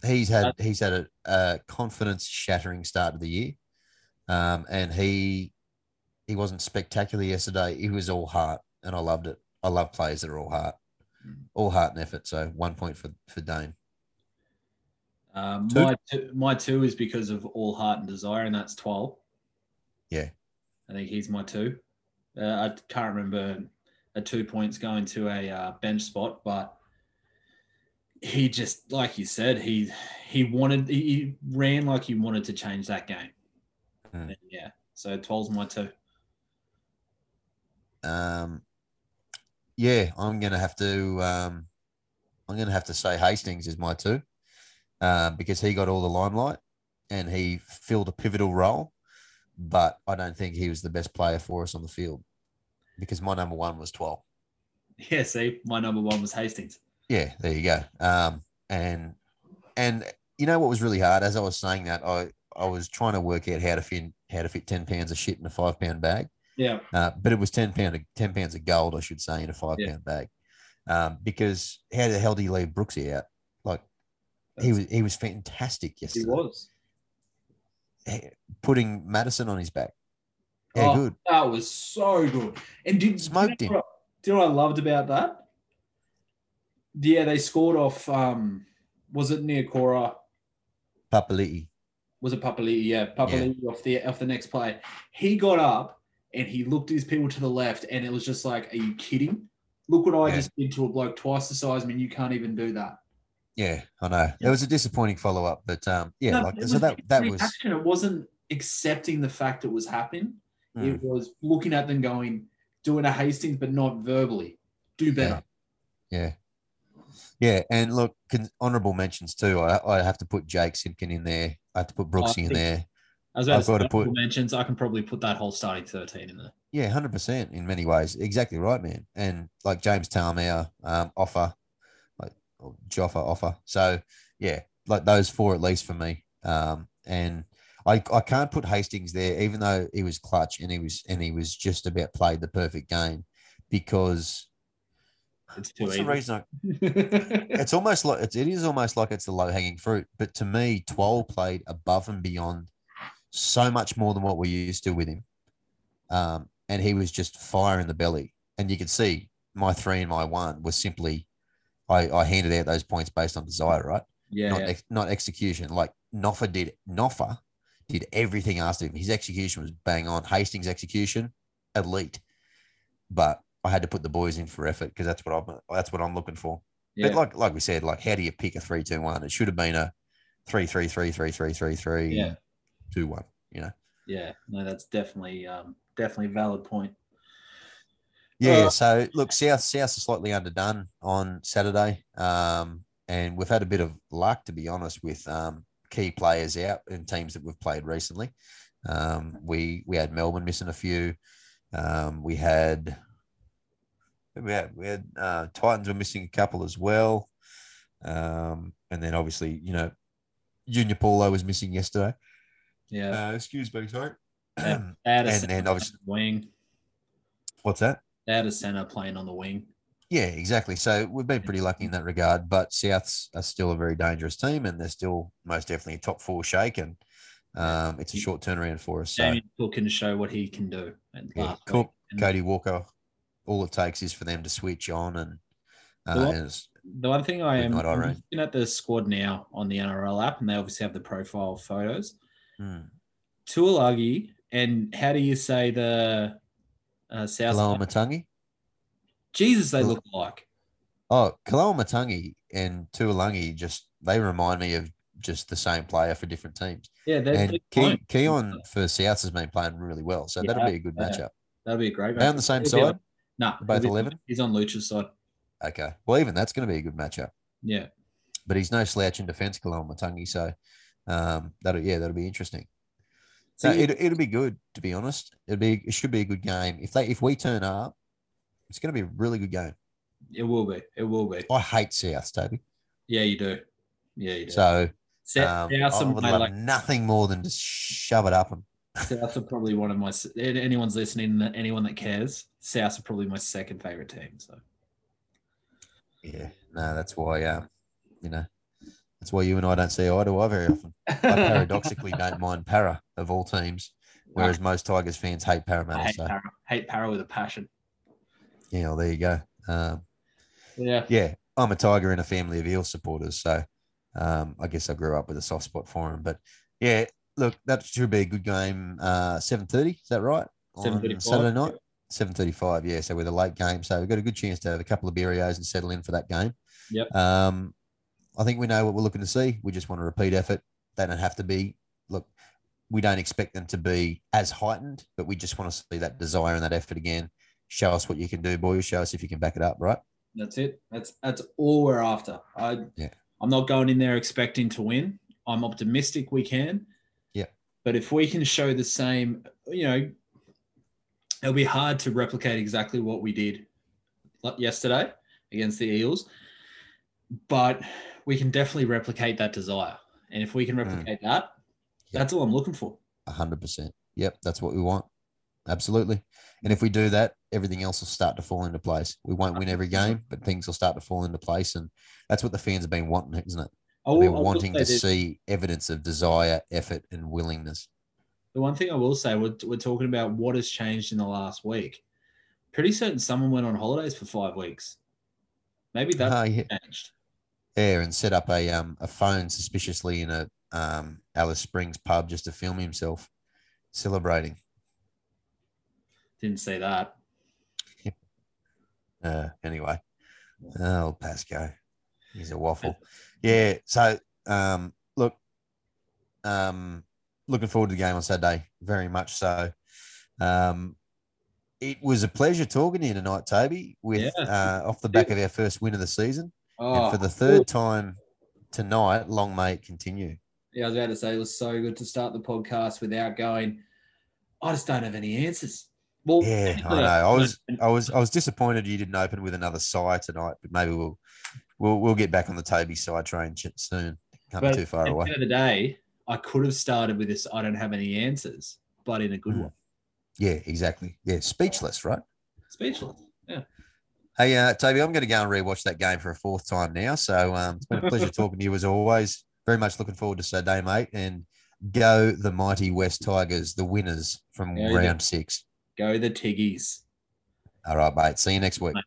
He's had
Uh,
he's had a, a confidence shattering start of the year, um, and he he wasn't spectacular yesterday. He was all heart, and I loved it. I love players that are all heart,
Mm.
all heart and effort. So one point for for Daine.
Um,
Two?
my, two, my two is because of all heart and desire, and that's Twal.
Yeah.
I think he's my two. Uh, I can't remember a two points going to a uh, bench spot, but he just, like you said, he he wanted, he, ran like he wanted to change that game. And yeah. So Twal's my two.
Um, yeah, I'm gonna have to. Um, I'm gonna have to say Hastings is my two, um, because he got all the limelight and he filled a pivotal role. But I don't think he was the best player for us on the field, because my number one was Twal.
Yeah. See, my number one was Hastings.
Yeah, there you go. Um, and and you know what was really hard as I was saying that I I was trying to work out how to fit how to fit ten pounds of shit in a five pound bag.
Yeah.
Uh, but it was 10 pound of, 10 pounds of gold, I should say, in a five
Yeah.
pound bag. Um, because how the hell do you leave Brooksy out? Like he was he was fantastic yesterday.
He was.
He- Putting Madison on his back. Yeah,
Oh,
good.
That was so good. And did
Smoked
you
him.
know Do you know what I loved about that? Yeah, they scored off. Um, was it Niukore?
Papali'i.
Was it Papali'i? Yeah, Papali'i off the off the next play. He got up and he looked at his people to the left, and it was just like, "Are you kidding? Look what I
Yeah.
just did to a bloke twice the size. I mean, you can't even do that."
Yeah, I know. It was a disappointing follow up, but um, yeah,
No,
like so
was
that that was
reaction. It wasn't accepting the fact it was happening.
mm,
It was looking at them going, doing a Hastings, but not verbally. Do better.
yeah. Yeah, and look, honourable mentions too. I, I have to put Jake Simpkin in there. I have to put Brooksy in there.
I was about
I've
to
got to put-
mentions. I can probably put that whole starting 13 in there.
Yeah, hundred percent in many ways. Exactly right, man. And like James Tamou, um, offer, like or Joffa offer. So yeah, like those four at least for me. Um, and I I can't put Hastings there, even though he was clutch and he was and he was just about played the perfect game, because
It's too
what's
easy.
the reason? I, it's almost like it's, it is almost like it's the low hanging fruit. But to me, Twal played above and beyond so much more than what we're used to with him. Um, and he was just fire in the belly. And you could see my three and my one was simply I, I handed out those points based on desire, right?
Yeah,
not
yeah.
ex- not execution. Like Noffa did. Noffa did everything asked of him. His execution was bang on. Hastings' execution, elite. But I had to put the boys in for effort because that's what I'm that's what I'm looking for.
yeah.
But like like we said, like how do you pick a three two one? It should have been a three three three three three three three
Yeah.
Two one. You know.
yeah, no, that's definitely um, definitely a valid point.
Yeah.
Uh,
so look, South South is slightly underdone on Saturday, um, and we've had a bit of luck to be honest with um, key players out in teams that we've played recently. Um, we we had Melbourne missing a few. Um, we had we had we had uh, Titans were missing a couple as well, um, and then obviously you know Junior Paulo was missing yesterday.
Yeah,
Uh, excuse me, sorry.
Yeah. they had a
and then obviously-
wing.
What's that?
Had a center playing on the wing.
Yeah, exactly. So we've been pretty lucky in that regard, but Souths are still a very dangerous team, and they're still most definitely a top four shake, and um, it's a short turnaround for us. So
Damien Cook can show what he can do.
Yeah, Cook,
week.
Cody Walker, all it takes is for them to switch on, and, uh,
The one-
and
The one thing I am
night,
I'm
Irene.
looking at the squad now on the NRL app, and they obviously have the profile photos.
Hmm,
Tuilagi, and how do you say the uh, South?
Kaloa Matangi.
Jesus, they look alike.
Oh, Koloamatangi and Tuilagi just they remind me of just the same player for different teams.
Yeah, they're,
and Ke- Keaon for Souths has been playing really well, so that'll be a good
yeah.
matchup.
That'll be a great.
They on the same
He'll
side?
No, Nah,
Both 11?
He's on Lucha's side.
Okay, well even that's going to be a good matchup.
Yeah,
but he's no slouch in defence, Matangi. So um, that'll yeah, that'll be interesting.
So
it, it'll be good to be honest. It'll be it should be a good game. If they if we turn up, it's going to be a really good game.
it will be. It will be.
I hate South, Toby.
Yeah, you do. Yeah, you do.
So
South,
um,
Souths
I would love
like,
nothing more than just shove it up them.
Souths are probably one of my. Anyone's listening, anyone that cares, Souths are probably my second favorite team. So
Yeah, no, that's why uh, you know that's why you and I don't see eye to eye very often. I paradoxically don't mind Para of all teams, whereas most Tigers fans hate
I
Parramatta.
hate
So
Para. Hate Para with a passion.
yeah, well, there you go. Um,
Yeah.
yeah, I'm a Tiger in a family of Eel supporters, so um, I guess I grew up with a soft spot for him. But yeah, look, that should be a good game. Uh, seven thirty, is that right? On
7:35,
Saturday night, seven thirty-five. Yeah, so with a late game, so we've got a good chance to have a couple of Berrios and settle in for that game.
Yep.
Um, I think we know what we're looking to see. We just want a repeat effort. They don't have to be. Look, we don't expect them to be as heightened, but we just want to see that desire and that effort again. Show us what you can do, boys. Show us if you can back it up, right?
That's it. That's that's all we're after. I
Yeah.
I'm not going in there expecting to win. I'm optimistic we can.
Yeah.
But if we can show the same, you know, it'll be hard to replicate exactly what we did yesterday against the Eels. But we can definitely replicate that desire. And if we can replicate that,
Mm. Yeah.
that's all I'm looking for.
A hundred percent. Yep, that's what we want. Absolutely. And if we do that, everything else will start to fall into place. We won't win every game, but things will start to fall into place, and that's what the fans have been wanting, isn't it? They've been wanting to
this.
see evidence of desire, effort, and willingness.
The one thing I will say, we're, we're talking about what has changed in the last week. Pretty certain someone went on holidays for five weeks. Maybe that
Ah, yeah.
changed.
Yeah, and set up a um a phone suspiciously in a um Alice Springs pub just to film himself celebrating.
Didn't see that.
Uh, anyway, oh Pasco, he's a waffle. Yeah. So, um, look, um, looking forward to the game on Saturday, very much so. Um, it was a pleasure talking to you tonight, Toby. With
Yeah.
uh, off the back of our first win of the season,
Oh,
and for the third time tonight, long may it continue.
yeah, I was about to say it was so good to start the podcast without going. I just don't have any answers. Well,
Yeah, I know. I was, I was, I was disappointed you didn't open with another sigh tonight, but maybe we'll, we'll, we'll get back on the Toby side train soon. Can't
But
too far
at the
away.
end of the day, I could have started with this. I don't have any answers, but in a good
Mm.
one.
Yeah, exactly. Yeah, speechless, right?
Speechless. Yeah.
Hey, uh, Toby, I'm going to go and rewatch that game for a fourth time now. So um, it's been a pleasure talking to you as always. Very much looking forward to Saturday, mate. And go the mighty West Tigers, the winners from
go.
round six.
Go the Tiggies.
All right, mate. See you next week.
Mate.